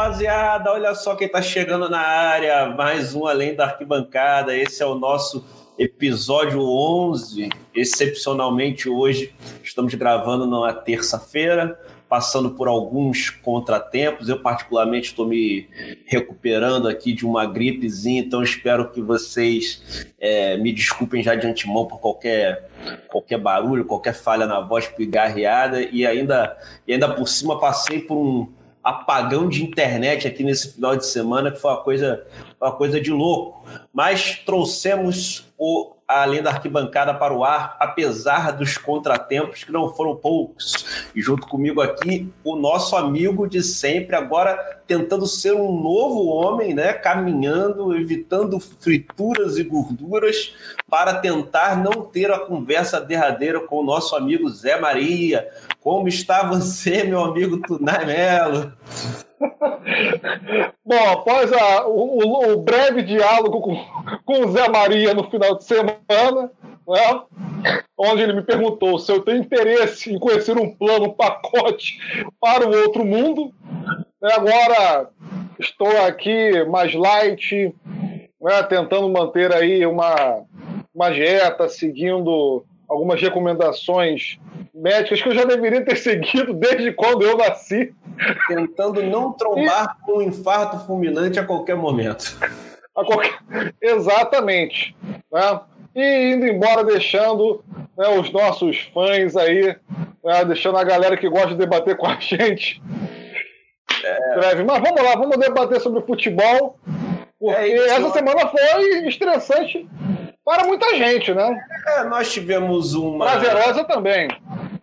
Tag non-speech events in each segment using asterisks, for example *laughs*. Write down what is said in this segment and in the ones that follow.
rapaziada, olha só quem está chegando na área, mais um Além da Arquibancada. Esse é o nosso episódio 11. Excepcionalmente hoje estamos gravando numa terça-feira, passando por alguns contratempos. Eu, particularmente, estou me recuperando aqui de uma gripezinha, então espero que vocês é, me desculpem já de antemão por qualquer, qualquer barulho, qualquer falha na voz pigarreada. E ainda, e ainda por cima passei por um apagão de internet aqui nesse final de semana, que foi uma coisa, uma coisa de louco. Mas trouxemos o além da arquibancada para o ar, apesar dos contratempos que não foram poucos. E junto comigo aqui, o nosso amigo de sempre, agora tentando ser um novo homem, né? Caminhando, evitando frituras e gorduras, para tentar não ter a conversa derradeira com o nosso amigo Zé Maria. Como está você, meu amigo Tunai Melo? *laughs* Bom, após a, o, o, breve diálogo com, com o Zé Maria no final de semana, né, onde ele me perguntou se eu tenho interesse em conhecer um plano, um pacote para o outro mundo. Né, agora estou aqui mais light, né, tentando manter aí uma, uma dieta, seguindo algumas recomendações médicas que eu já deveria ter *laughs* seguido desde quando eu nasci. Tentando não trombar e... com um infarto fulminante a qualquer momento. A qualquer... Exatamente. Né? E indo embora, deixando né, os nossos fãs aí, né, deixando a galera que gosta de debater com a gente. É... Mas vamos lá, vamos debater sobre futebol. Porque é essa semana foi estressante para muita gente, né? É, nós tivemos uma. Prazerosa também.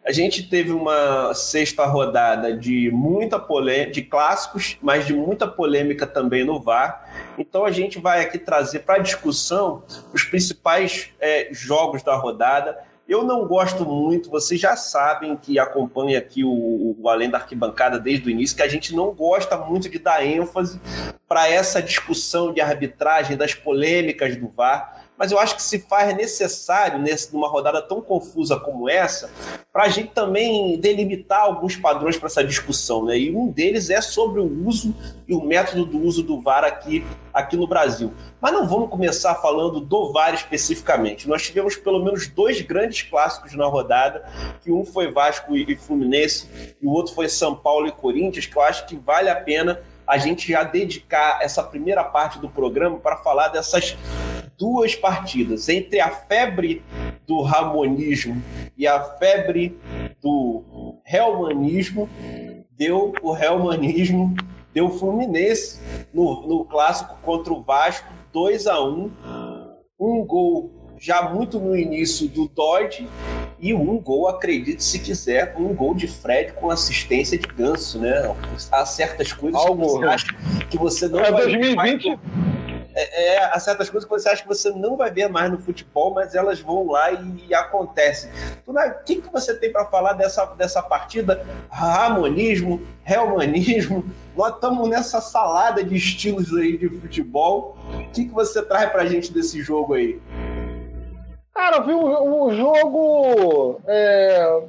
A gente teve uma sexta rodada de muita polêmica, de clássicos, mas de muita polêmica também no VAR. Então a gente vai aqui trazer para discussão os principais é, jogos da rodada. Eu não gosto muito, vocês já sabem que acompanham aqui o, o Além da Arquibancada desde o início, que a gente não gosta muito de dar ênfase para essa discussão de arbitragem, das polêmicas do VAR mas eu acho que se faz necessário, nesse, numa rodada tão confusa como essa, para a gente também delimitar alguns padrões para essa discussão. Né? E um deles é sobre o uso e o método do uso do VAR aqui, aqui no Brasil. Mas não vamos começar falando do VAR especificamente. Nós tivemos pelo menos dois grandes clássicos na rodada, que um foi Vasco e Fluminense, e o outro foi São Paulo e Corinthians, que eu acho que vale a pena a gente já dedicar essa primeira parte do programa para falar dessas duas partidas, entre a febre do ramonismo e a febre do helmanismo, deu o helmanismo, deu o Fluminense no, no clássico contra o Vasco, 2 a 1 um gol já muito no início do Dodge e um gol, acredite se quiser, um gol de Fred com assistência de ganso, né? Há certas coisas Algo. que você acha que você não é vai 2020 é, é, há certas coisas que você acha que você não vai ver mais no futebol, mas elas vão lá e, e acontecem. O que, que você tem para falar dessa, dessa partida? Ramonismo, Helmanismo, nós estamos nessa salada de estilos aí de futebol. O que, que você traz para a gente desse jogo aí? Cara, eu vi o, o jogo. É,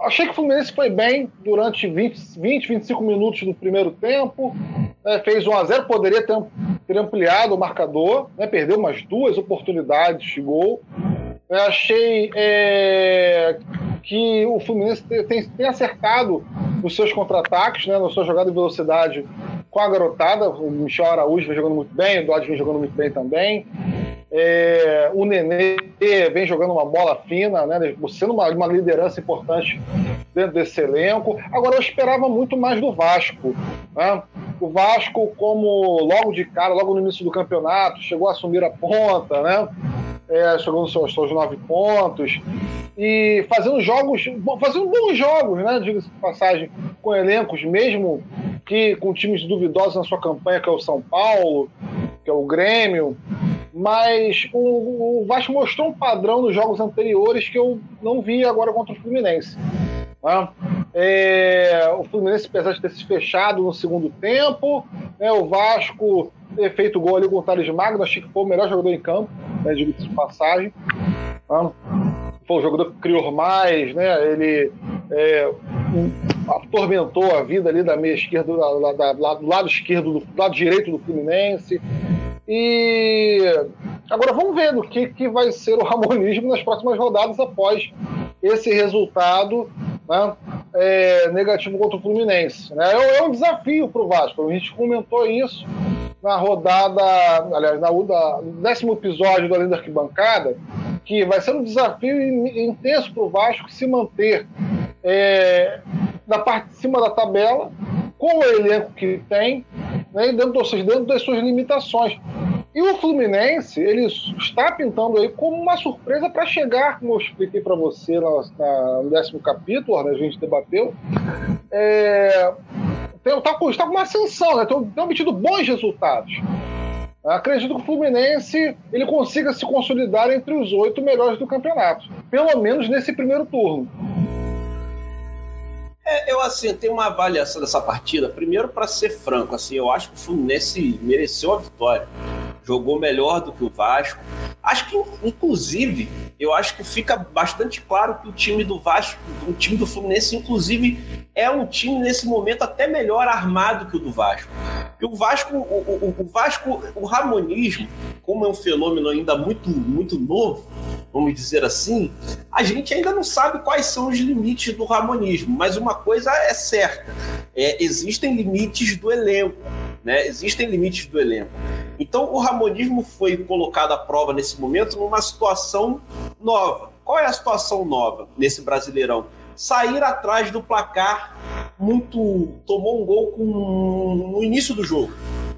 achei que o Fluminense foi bem durante 20, 20 25 minutos do primeiro tempo. É, fez 1 a 0 poderia ter ter ampliado o marcador, né, perdeu umas duas oportunidades de gol. Eu achei é, que o Fluminense tem, tem acertado os seus contra-ataques, né, na sua jogada de velocidade com a garotada. O Michel Araújo vem jogando muito bem, o Dodge vem jogando muito bem também. É, o Nenê vem jogando uma bola fina, né, sendo uma, uma liderança importante dentro desse elenco. Agora, eu esperava muito mais do Vasco. Né? O Vasco, como logo de cara, logo no início do campeonato, chegou a assumir a ponta, né? É, chegou nos seus, seus nove pontos e fazendo jogos, fazendo bons jogos, né? Diga-se de passagem, com elencos, mesmo que com times duvidosos na sua campanha, que é o São Paulo, que é o Grêmio. Mas o, o Vasco mostrou um padrão nos jogos anteriores que eu não vi agora contra o Fluminense. Né? É, o Fluminense, apesar de ter se fechado no segundo tempo, né, o Vasco ter feito gol ali com o Thales Magno, achei que foi o melhor jogador em campo, né, de passagem. Né? Foi o jogador que criou mais, né? ele é, atormentou a vida ali da meia esquerda, da, da, da, do lado esquerdo, do lado direito do Fluminense. E agora vamos ver o que, que vai ser o Ramonismo nas próximas rodadas após esse resultado né, é, negativo contra o Fluminense. Né? É, é um desafio para o Vasco. A gente comentou isso na rodada, aliás, na, no décimo episódio do Além da Arquibancada, que vai ser um desafio intenso para o Vasco se manter é, na parte de cima da tabela, com o elenco que tem, né, dentro, ou seja, dentro das suas limitações. E o Fluminense, ele está pintando aí como uma surpresa para chegar, como eu expliquei para você no, décimo capítulo, né, a gente debateu, é, está com, tá com uma ascensão, né, tem obtido bons resultados. Acredito que o Fluminense ele consiga se consolidar entre os oito melhores do campeonato, pelo menos nesse primeiro turno. É, eu assim tenho uma avaliação dessa partida. Primeiro, para ser franco, assim, eu acho que o Fluminense mereceu a vitória jogou melhor do que o Vasco. Acho que, inclusive, eu acho que fica bastante claro que o time do Vasco, o time do Fluminense, inclusive, é um time nesse momento até melhor armado que o do Vasco. E o Vasco, o, o, o Vasco, o Ramonismo, como é um fenômeno ainda muito, muito novo, vamos dizer assim, a gente ainda não sabe quais são os limites do Ramonismo, mas uma coisa é certa: é, existem limites do elenco. Né? Existem limites do elenco. Então, o Ramonismo foi colocado à prova nesse momento numa situação nova. Qual é a situação nova nesse Brasileirão? Sair atrás do placar muito. tomou um gol com, no início do jogo.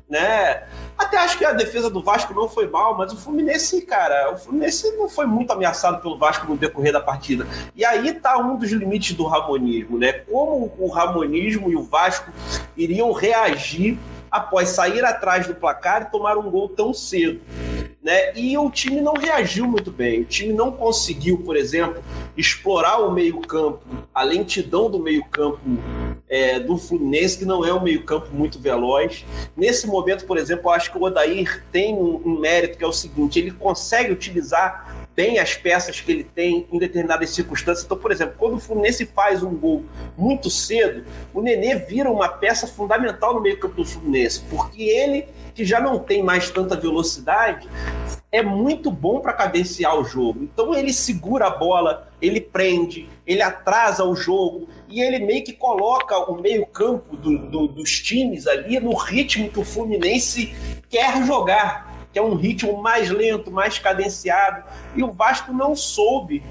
Né? Até acho que a defesa do Vasco não foi mal, mas o Fluminense, cara, o Fluminense não foi muito ameaçado pelo Vasco no decorrer da partida. E aí tá um dos limites do Ramonismo, né? Como o Ramonismo e o Vasco iriam reagir após sair atrás do placar e tomar um gol tão cedo. Né? E o time não reagiu muito bem. O time não conseguiu, por exemplo, explorar o meio-campo, a lentidão do meio-campo é, do Fluminense, que não é um meio-campo muito veloz. Nesse momento, por exemplo, eu acho que o Odair tem um, um mérito que é o seguinte: ele consegue utilizar bem as peças que ele tem em determinadas circunstâncias. Então, por exemplo, quando o Fluminense faz um gol muito cedo, o Nenê vira uma peça fundamental no meio-campo do Fluminense, porque ele, que já não tem mais tanta velocidade, é muito bom para cadenciar o jogo. Então, ele segura a bola, ele prende, ele atrasa o jogo e ele meio que coloca o meio-campo do, do, dos times ali no ritmo que o Fluminense quer jogar que é um ritmo mais lento, mais cadenciado. E o Vasco não soube,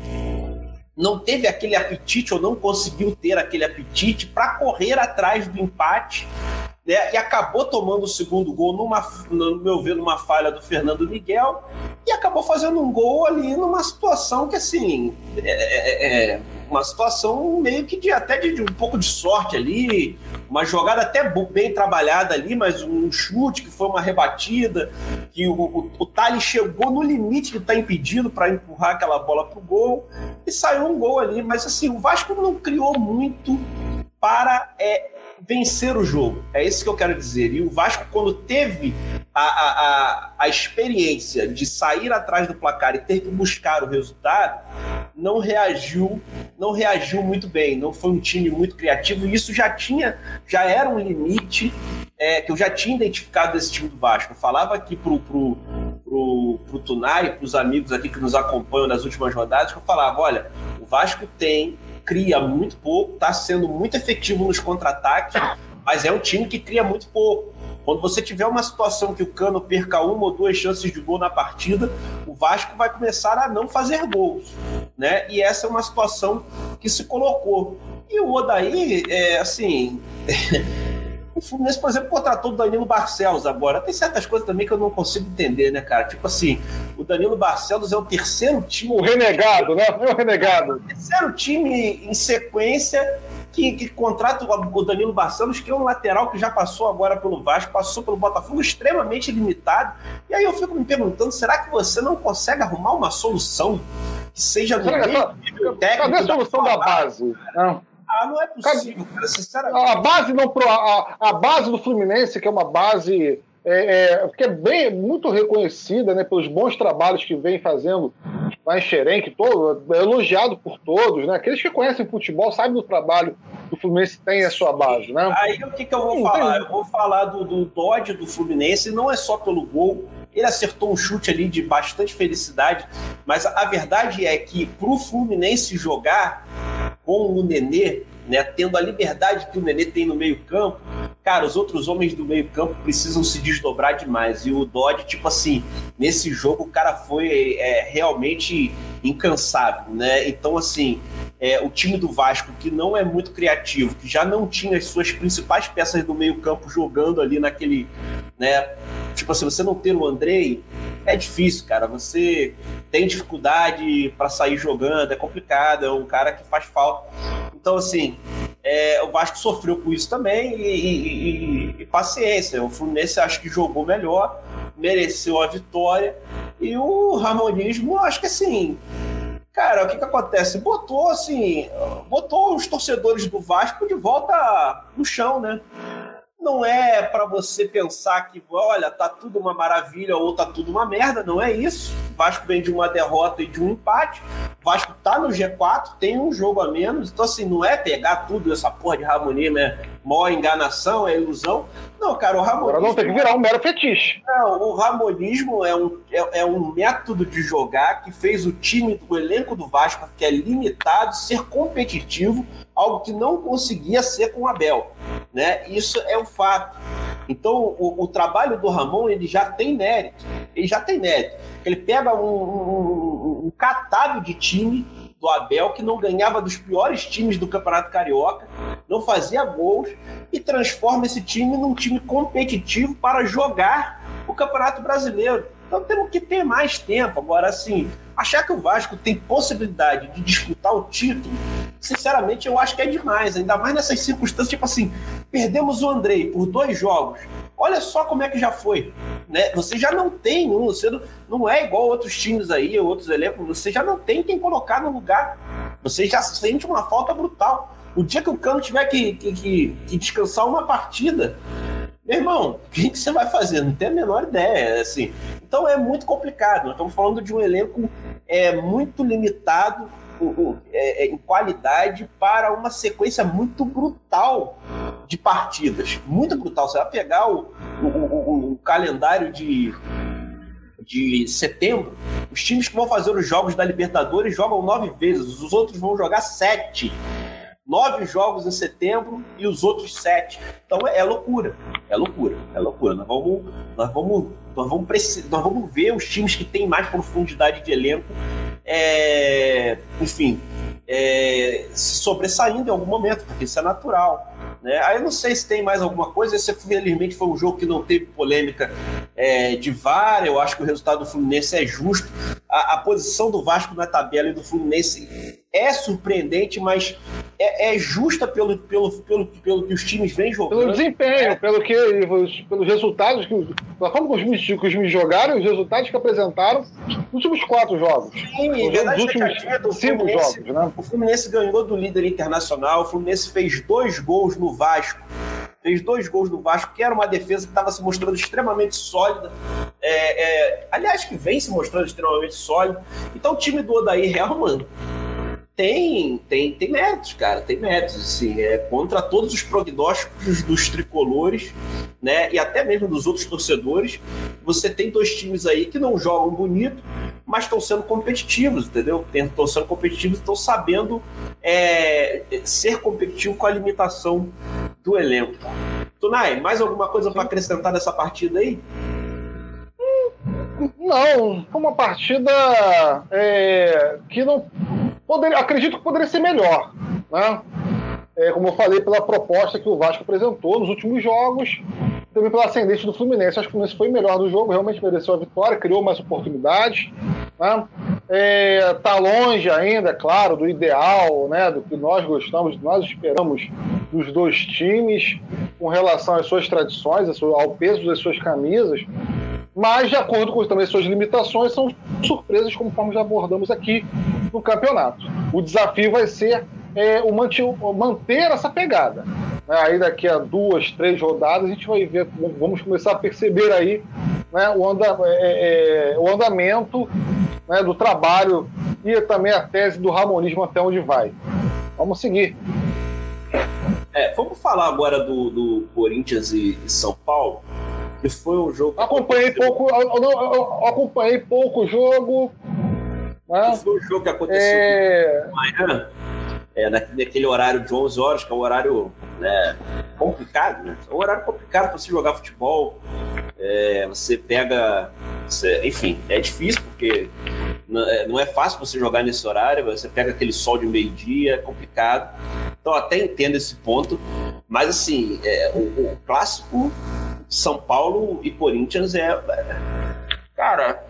não teve aquele apetite ou não conseguiu ter aquele apetite para correr atrás do empate. Né, e acabou tomando o segundo gol, numa, no meu ver, numa falha do Fernando Miguel, e acabou fazendo um gol ali numa situação que, assim, é, é, é uma situação meio que de até de, de, um pouco de sorte ali, uma jogada até bem trabalhada ali, mas um chute que foi uma rebatida, que o, o, o Thales chegou no limite que está impedido para empurrar aquela bola para o gol e saiu um gol ali, mas assim, o Vasco não criou muito para é, vencer o jogo. É isso que eu quero dizer. E o Vasco, quando teve a, a, a, a, experiência de sair atrás do placar e ter que buscar o resultado, não reagiu, não reagiu muito bem. Não foi um time muito criativo. E isso já tinha, já era um limite é, que eu já tinha identificado desse time do Vasco. Eu falava aqui pro, pro, pro, pro Tunai, para os amigos aqui que nos acompanham nas últimas rodadas, que eu falava, olha, o Vasco tem cria muito pouco, está sendo muito efetivo nos contra-ataques, mas é um time que cria muito pouco. Quando você tiver uma situação que o Cano perca uma ou duas chances de gol na partida, o Vasco vai começar a não fazer gols, né? E essa é uma situação que se colocou. E o Odaí, é, assim, *laughs* Fluminense, por exemplo, contratou o Danilo Barcelos agora. Tem certas coisas também que eu não consigo entender, né, cara? Tipo assim, o Danilo Barcelos é o terceiro time. O renegado, né? O renegado. O terceiro time em sequência que, que contrata o Danilo Barcelos, que é um lateral que já passou agora pelo Vasco, passou pelo Botafogo, extremamente limitado. E aí eu fico me perguntando: será que você não consegue arrumar uma solução que seja do meio técnico? Cadê a solução da, da base? Não. Ah, não é possível, cara, sinceramente. A base, não, a, a base do Fluminense, que é uma base é, é, que é bem, muito reconhecida né, pelos bons trabalhos que vem fazendo lá em Xerém, que todo, é elogiado por todos, né? Aqueles que conhecem futebol sabem do trabalho o Fluminense tem a sua base, né? Aí o que, que eu vou Sim, falar? Tem. Eu vou falar do, do Dodge do Fluminense, não é só pelo gol. Ele acertou um chute ali de bastante felicidade, mas a verdade é que para o Fluminense jogar com o Nenê, né, tendo a liberdade que o Nenê tem no meio-campo, cara, os outros homens do meio-campo precisam se desdobrar demais. E o Dodge, tipo assim, nesse jogo o cara foi é, realmente incansável, né? Então, assim, é, o time do Vasco, que não é muito criativo, que já não tinha as suas principais peças do meio-campo jogando ali naquele, né? Tipo assim, você não ter o Andrei é difícil, cara. Você tem dificuldade para sair jogando, é complicado, é um cara que faz falta. Então, assim, é, o Vasco sofreu com isso também e, e, e, e, paciência. O Fluminense acho que jogou melhor, mereceu a vitória. E o Ramonismo, acho que assim. Cara, o que, que acontece? Botou assim, botou os torcedores do Vasco de volta no chão, né? Não é para você pensar que, olha, tá tudo uma maravilha ou tá tudo uma merda, não é isso. O Vasco vem de uma derrota e de um empate. O Vasco tá no G4, tem um jogo a menos. Então, assim, não é pegar tudo essa porra de Ramonismo, né? Mó enganação, é ilusão. Não, cara, o Ramonismo. Agora não tem que virar um mero fetiche. Não, o Ramonismo é um, é, é um método de jogar que fez o time, o elenco do Vasco, que é limitado, ser competitivo algo que não conseguia ser com o Abel, né? Isso é um fato. Então, o, o, trabalho do Ramon ele já tem mérito, ele já tem mérito. Ele pega um, um, um catado de time do Abel que não ganhava dos piores times do Campeonato Carioca, não fazia gols e transforma esse time num time competitivo para jogar o Campeonato Brasileiro. Então temos que ter mais tempo. Agora, assim, achar que o Vasco tem possibilidade de disputar o título, sinceramente, eu acho que é demais. Ainda mais nessas circunstâncias, tipo assim, perdemos o Andrei por dois jogos. Olha só como é que já foi. Né? Você já não tem um, você não, não é igual outros times aí, outros elencos, você já não tem quem colocar no lugar. Você já sente uma falta brutal. O dia que o Cano tiver que, que, que, que descansar uma partida, meu irmão, o que, você vai fazer? Não tem a menor ideia, assim. Então é muito complicado. Nós estamos falando de um elenco é, muito limitado é, é, em qualidade para uma sequência muito brutal de partidas. Muito brutal. Você vai pegar o, o, o, o calendário de, de setembro, os times que vão fazer os jogos da Libertadores jogam nove vezes, os outros vão jogar sete nove jogos em setembro e os outros sete. Então é, é loucura, é loucura, é loucura. Nós vamos, nós vamos, nós vamos, nós vamos ver os times que têm mais profundidade de elenco, é, enfim, é, se sobressaindo em algum momento, porque isso é natural. Né? Aí eu não sei se tem mais alguma coisa. Esse, felizmente, foi um jogo que não teve polêmica é, de VAR. Eu acho que o resultado do Fluminense é justo. A, a, posição do Vasco na tabela e do Fluminense é surpreendente, mas é, é, justa pelo, pelo, pelo, pelo que os times vêm jogando. Pelo desempenho, é. pelo que, pelos resultados, que, pela forma que os, times, que os times jogaram, os resultados que apresentaram nos últimos quatro jogos. Sim, nos últimos cinco jogos. Né? O Fluminense ganhou do líder internacional, o Fluminense fez dois gols no Vasco. Fez dois gols no Vasco, que era uma defesa que estava se mostrando extremamente sólida. É, é, aliás, que vem se mostrando extremamente sólida. Então o time do Odair Helman tem, tem, tem méritos, cara, tem méritos, assim, é contra todos os prognósticos dos tricolores, né, e até mesmo dos outros torcedores, você tem dois times aí que não jogam bonito, mas estão sendo competitivos, entendeu? Estão sendo competitivos, estão sabendo é, ser competitivo com a limitação do elenco. Tunai, mais alguma coisa para acrescentar nessa partida aí? Não, foi uma partida é, que não poderia, acredito que poderia ser melhor, né? É, como eu falei, pela proposta que o Vasco apresentou nos últimos jogos, também pela ascendente do Fluminense. Acho que o Fluminense foi melhor do jogo, realmente mereceu a vitória, criou mais oportunidades. Né? É, tá longe ainda, é claro, do ideal, né, do que nós gostamos, nós esperamos dos dois times com relação às suas tradições, ao peso das suas camisas. Mas, de acordo com também suas limitações, são surpresas, conforme já abordamos aqui no campeonato. O desafio vai ser é, o manter essa pegada. Né? Aí daqui a duas, três rodadas a gente vai ver, vamos começar a perceber aí né, o, anda, é, é, o andamento né, do trabalho e também a tese do ramonismo até onde vai. Vamos seguir. É, vamos falar agora do, do Corinthians e, e São Paulo, que foi um jogo. Acompanhei pouco, eu, eu, eu, acompanhei pouco o jogo. Né? Foi um jogo que aconteceu é... amanhã, é, naquele horário de 11 horas, que é um horário né, complicado, né? É um horário complicado para se jogar futebol. É, você pega. Você, enfim, é difícil porque é, não é fácil você jogar nesse horário. Você pega aquele sol de meio-dia, é complicado. Então, até entendo esse ponto. Mas, assim, é, o, o, clássico São Paulo e Corinthians é. Cara,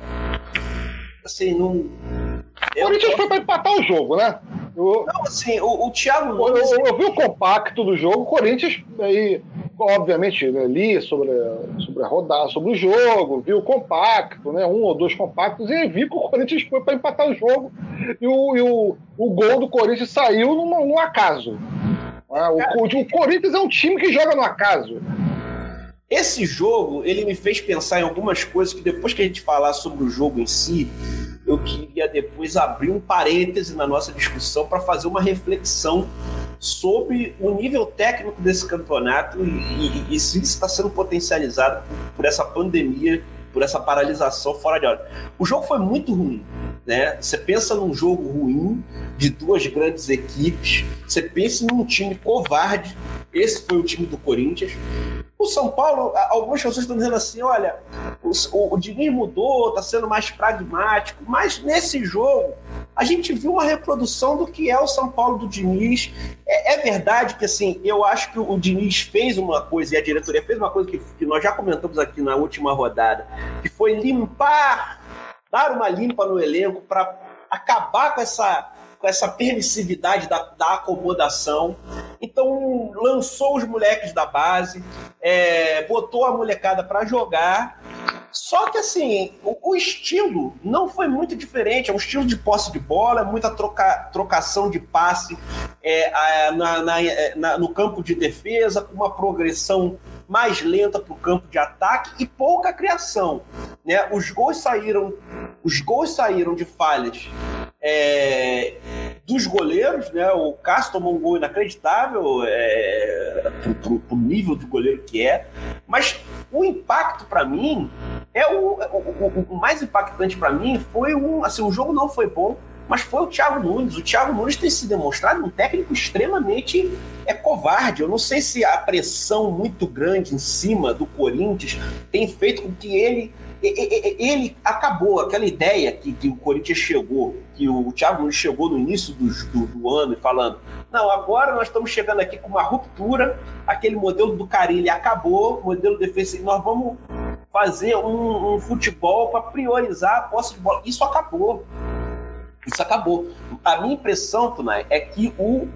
assim, não. O Corinthians foi para empatar o jogo, né? Eu, não, assim, o, o Thiago Nunes. Eu, eu, eu, vi o compacto do jogo, o Corinthians, aí, obviamente, né, li sobre, sobre a rodada, sobre o jogo, vi o compacto, né? Um ou dois compactos, e vi que o Corinthians foi para empatar o jogo. E o, e o, o gol do Corinthians saiu numa, num acaso. Ah, o, o Corinthians é um time que joga no acaso. Esse jogo, ele me fez pensar em algumas coisas que depois que a gente falar sobre o jogo em si, eu queria depois abrir um parêntese na nossa discussão para fazer uma reflexão sobre o nível técnico desse campeonato e, e, e se isso está sendo potencializado por, por essa pandemia, por essa paralisação fora de hora. O jogo foi muito ruim. Né? Você pensa num jogo ruim de duas grandes equipes, você pensa num time covarde. Esse foi o time do Corinthians. O São Paulo, algumas pessoas estão dizendo assim: olha, o, o, o Diniz mudou, está sendo mais pragmático, mas nesse jogo a gente viu uma reprodução do que é o São Paulo do Diniz. É, é verdade que assim, eu acho que o, Diniz fez uma coisa e a diretoria fez uma coisa que, que nós já comentamos aqui na última rodada, que foi limpar, dar uma limpa no elenco para acabar com essa com essa permissividade da, da acomodação. Então, lançou os moleques da base, é, botou a molecada para jogar. Só que, assim, o, o, estilo não foi muito diferente. É um estilo de posse de bola, é muita troca, trocação de passe é, na, na, é, na, no campo de defesa, com uma progressão mais lenta para o campo de ataque e pouca criação. Né? Os gols saíram, os gols saíram de falhas é, dos goleiros, né? O Cássio tomou um gol inacreditável é, pro, pro, nível de goleiro que é, mas o impacto para mim é o, o, o mais impactante para mim foi um, assim, o jogo não foi bom, mas foi o Thiago Nunes. O Thiago Nunes tem se demonstrado um técnico extremamente é covarde. Eu não sei se a pressão muito grande em cima do Corinthians tem feito com que ele ele acabou aquela ideia que, que o Corinthians chegou, que o Thiago Nunes chegou no início do, do, do, ano falando: não, agora nós estamos chegando aqui com uma ruptura, aquele modelo do Carilli acabou, modelo defensivo, nós vamos fazer um, um futebol para priorizar a posse de bola. Isso acabou. Isso acabou. A minha impressão, Tunai, é que o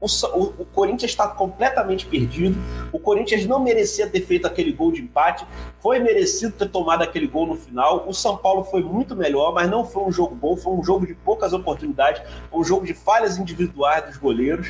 o, o, o, Corinthians está completamente perdido. O Corinthians não merecia ter feito aquele gol de empate. Foi merecido ter tomado aquele gol no final. O São Paulo foi muito melhor, mas não foi um jogo bom. Foi um jogo de poucas oportunidades. um jogo de falhas individuais dos goleiros.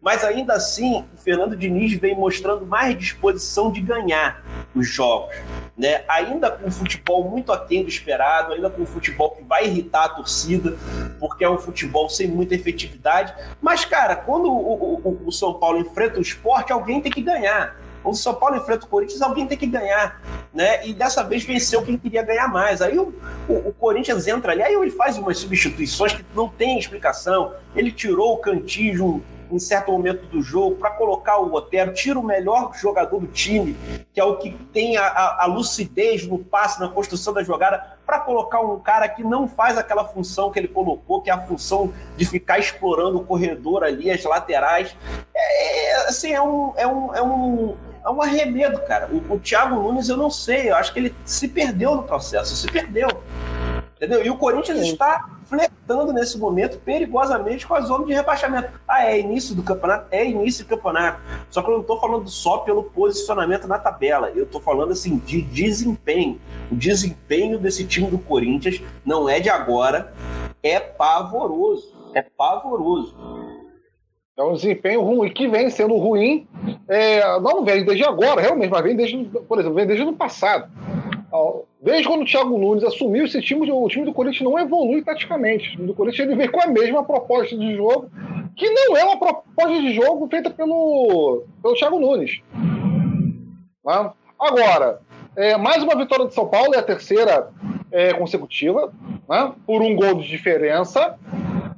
Mas ainda assim, o Fernando Diniz vem mostrando mais disposição de ganhar os jogos. Né? Ainda com o futebol muito aquém do esperado, ainda com o futebol que vai irritar a torcida, porque é um futebol sem muita efetividade. Mas, cara, quando o o, o, São Paulo enfrenta o esporte, alguém tem que ganhar. Quando o São Paulo enfrenta o Corinthians, alguém tem que ganhar. Né? E dessa vez venceu quem queria ganhar mais. Aí o, o, o Corinthians entra ali, aí ele faz umas substituições que não tem explicação. Ele tirou o Cantijo em certo momento do jogo para colocar o Otero, tira o melhor jogador do time, que é o que tem a, a, a lucidez no passe, na construção da jogada, para colocar um cara que não faz aquela função que ele colocou, que é a função de ficar explorando o corredor ali, as laterais. É, é assim, é um, é um, é um, é um arremedo, cara. O, o Thiago Nunes, eu não sei, eu acho que ele se perdeu no processo, se perdeu. Entendeu? E o Corinthians Sim. está flertando nesse momento perigosamente com a zona de rebaixamento. Ah, é início do campeonato? É início do campeonato. Só que eu não estou falando só pelo posicionamento na tabela. Eu estou falando assim de desempenho. O desempenho desse time do Corinthians não é de agora, é pavoroso. É pavoroso. É um desempenho ruim, que vem sendo ruim, é, não vem desde agora, realmente, mas vem desde, por exemplo, vem desde o ano passado. Desde quando o Thiago Nunes assumiu esse time, o time do Corinthians não evolui taticamente. O time do Corinthians ele vem com a mesma proposta de jogo, que não é uma proposta de jogo feita pelo, pelo Thiago Nunes. Né? Agora, é, mais uma vitória de São Paulo, é a terceira é, consecutiva, né? por um gol de diferença.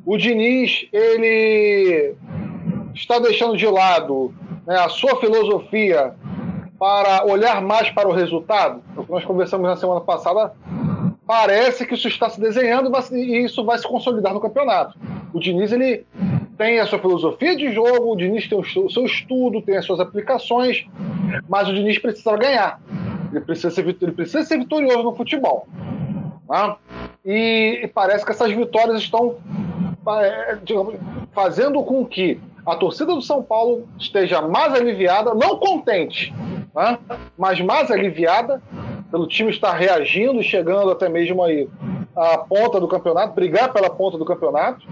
O Diniz, ele está deixando de lado né, a sua filosofia para olhar mais para o resultado. Nós conversamos na semana passada, parece que isso está se desenhando e isso vai se consolidar no campeonato. O Diniz ele tem a sua filosofia de jogo, o Diniz tem o seu estudo, tem as suas aplicações, mas o Diniz precisa ganhar. Ele precisa ser, ele precisa ser vitorioso no futebol. Tá? E, e, parece que essas vitórias estão é, digamos, fazendo com que a torcida do São Paulo esteja mais aliviada, não contente, né? mas mais aliviada pelo time estar reagindo, chegando até mesmo aí à ponta do campeonato, brigar pela ponta do campeonato.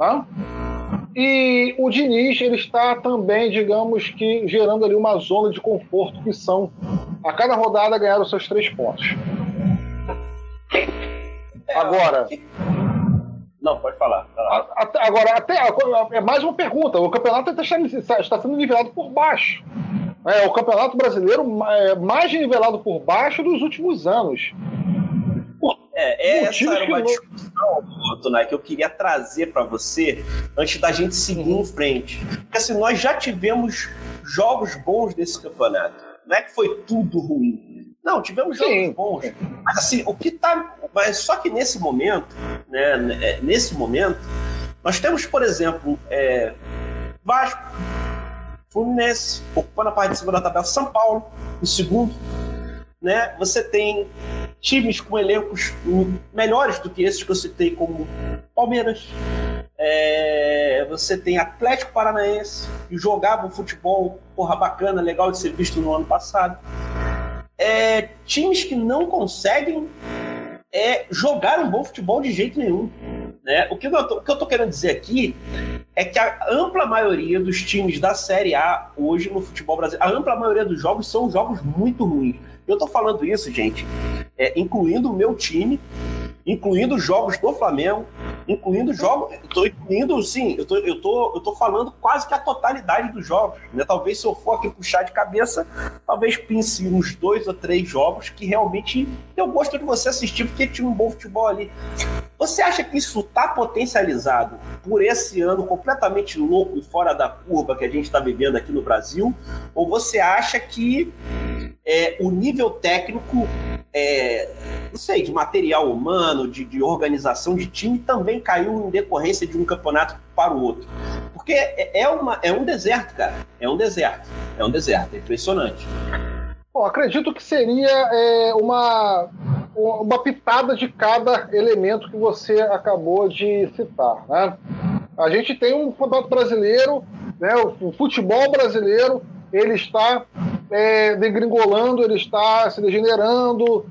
Né? E o Diniz ele está também, digamos que, gerando ali uma zona de conforto que são a cada rodada ganhar os seus três pontos. Agora. Não, pode falar. Agora, até é mais uma pergunta. O campeonato está, está sendo nivelado por baixo. É o campeonato brasileiro é mais nivelado por baixo dos últimos anos. É, essa era uma discussão, Tonai, que eu queria trazer para você antes da gente seguir em frente. Porque assim, nós já tivemos jogos bons desse campeonato. Não é que foi tudo ruim. Não, tivemos jogos Sim. bons. Mas assim, o que tá. Mas só que nesse momento, né? É, nesse momento, nós temos, por exemplo, é, Vasco, Fluminense, ocupando a parte de cima da tabela, São Paulo, em segundo. Né? Você tem times com elencos melhores do que esses que eu citei, como Palmeiras. É, você tem Atlético Paranaense, que jogava um futebol porra bacana, legal de ser visto no ano passado. É, times que não conseguem é, jogar um bom futebol de jeito nenhum. Né? O, que eu tô, o que eu estou querendo dizer aqui é que a ampla maioria dos times da Série A hoje no futebol brasileiro, a ampla maioria dos jogos são jogos muito ruins. Eu estou falando isso, gente, é, incluindo o meu time, incluindo jogos do Flamengo, incluindo jogos. Estou incluindo, sim, eu tô, eu, tô, eu tô falando quase que a totalidade dos jogos. Né? Talvez se eu for aqui puxar de cabeça, talvez pense uns dois ou três jogos que realmente eu gosto de você assistir porque tinha um bom futebol ali. Você acha que isso está potencializado por esse ano completamente louco e fora da curva que a gente está vivendo aqui no Brasil? Ou você acha que é, o nível técnico, é, não sei, de material humano, de, de, organização de time, também caiu em decorrência de um campeonato para o outro. Porque é, é, uma, é um deserto, cara. É um deserto. É um deserto. É impressionante. Bom, acredito que seria é, uma, uma pitada de cada elemento que você acabou de citar. Né? A gente tem um campeonato brasileiro, né, o futebol brasileiro, ele está é, degringolando, ele está se degenerando,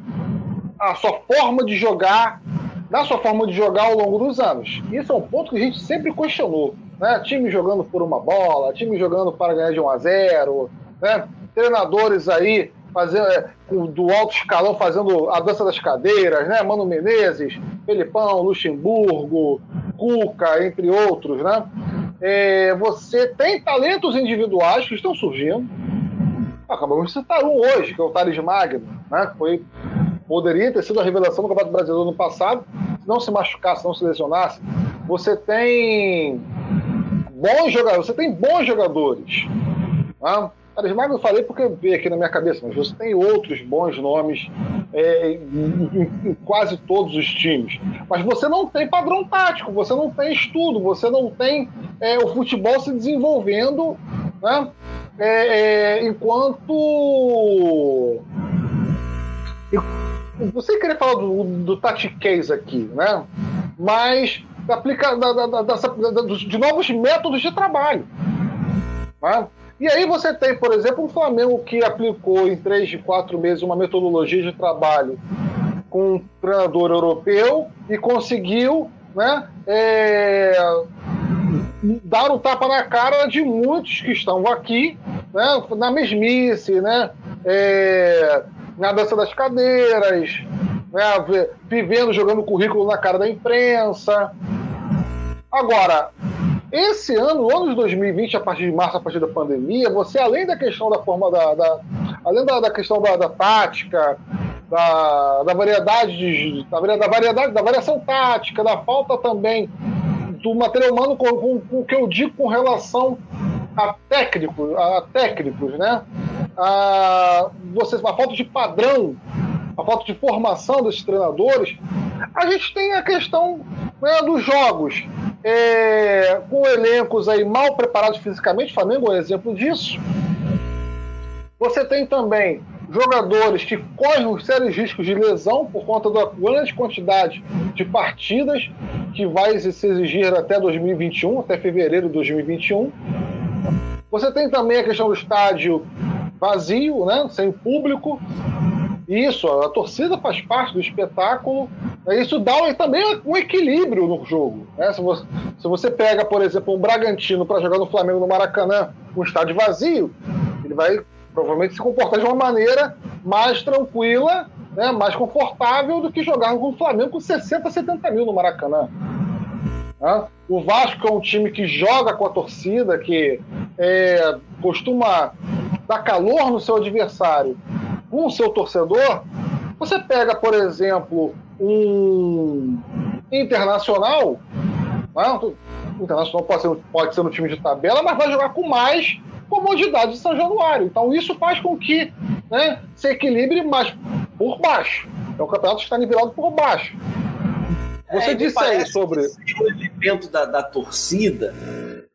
a sua forma de jogar, da sua forma de jogar ao longo dos anos. Isso é um ponto que a gente sempre questionou. Né? Time jogando por uma bola, time jogando para ganhar de 1 a 0, né? treinadores aí fazendo, é, do alto escalão fazendo a dança das cadeiras, né? Mano Menezes, Felipão, Luxemburgo, Cuca, entre outros, né? É, você tem talentos individuais que estão surgindo, Acabamos de citar um hoje, que é o Thales Magno, né? Foi, poderia ter sido a revelação do Campeonato Brasileiro no passado, se não se machucasse, se não se lesionasse. Você tem bons jogadores, você tem bons jogadores. Né? Thales Magno eu falei porque veio aqui na minha cabeça, mas você tem outros bons nomes é, em, em, em, quase todos os times. Mas você não tem padrão tático, você não tem estudo, você não tem é, o futebol se desenvolvendo né? É, é, enquanto. Você queria falar do, do Tati Case aqui, né? Mas aplica, da, da, da, de novos métodos de trabalho. Né? E aí você tem, por exemplo, um Flamengo que aplicou em três de quatro meses uma metodologia de trabalho com um treinador europeu e conseguiu né, é, dar um tapa na cara de muitos que estão aqui, né, na mesmice, né, é, na dança das cadeiras, né, vivendo, jogando currículo na cara da imprensa. Agora, Esse ano, ano de 2020, a partir de março, a partir da pandemia, você, além da questão da forma da. da além da, da questão da, da tática, da, da variedade de, da, da variedade, da variação tática, da falta também do material humano com, com, com o que eu digo com relação a técnicos, a técnicos, né? A, vocês, a falta de padrão, a falta de formação desses treinadores, a gente tem a questão né, dos jogos. É, com elencos aí mal preparados fisicamente, Flamengo é um exemplo disso. Você tem também jogadores que correm sérios riscos de lesão por conta da grande quantidade de partidas que vai se exigir até 2021, até fevereiro de 2021. Você tem também a questão do estádio vazio, né, sem público. Isso, a torcida faz parte do espetáculo. Isso dá também um equilíbrio no jogo. Né? Se, você, se você pega, por exemplo, um Bragantino para jogar no Flamengo no Maracanã, um estádio vazio, ele vai provavelmente se comportar de uma maneira mais tranquila, né, mais confortável do que jogar com o Flamengo com 60, 70 mil no Maracanã. Né? O Vasco é um time que joga com a torcida, que é, costuma dar calor no seu adversário com o seu torcedor. Você pega, por exemplo, um internacional, né? internacional pode ser, pode ser time de tabela, mas vai jogar com mais comodidade de São Januário. Então isso faz com que né, se equilibre mais por baixo. É um campeonato que está nivelado por baixo. Você é, disse aí sobre. O elemento da, da torcida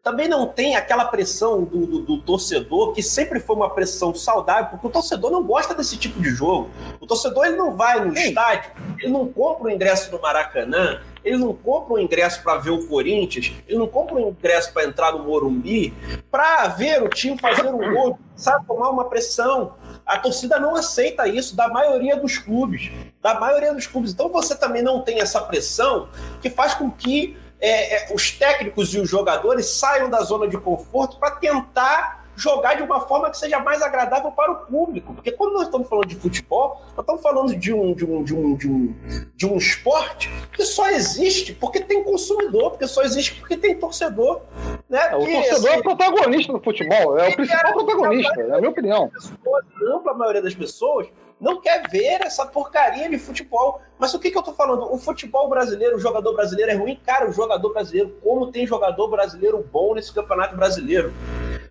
também não tem aquela pressão do, do, do, torcedor, que sempre foi uma pressão saudável, porque o torcedor não gosta desse tipo de jogo. O torcedor ele não vai no Sim. estádio, ele não compra o ingresso no Maracanã, ele não compra o ingresso para ver o Corinthians, ele não compra o ingresso para entrar no Morumbi, para ver o time fazer um gol, sabe, tomar uma pressão. A torcida não aceita isso da maioria dos clubes. Da maioria dos clubes. Então você também não tem essa pressão que faz com que é, é, os técnicos e os jogadores saiam da zona de conforto para tentar jogar de uma forma que seja mais agradável para o público. Porque quando nós estamos falando de futebol, nós estamos falando de um, de um, de um, de um, de um esporte que só existe porque tem consumidor, porque só existe porque tem torcedor. Né? o que, torcedor assim, é o protagonista do futebol, é o principal protagonista, é a minha opinião. A ampla maioria das pessoas não quer ver essa porcaria de futebol. Mas o que, que eu tô falando? O futebol brasileiro, o jogador brasileiro é ruim? Cara, o jogador brasileiro, como tem jogador brasileiro bom nesse campeonato brasileiro?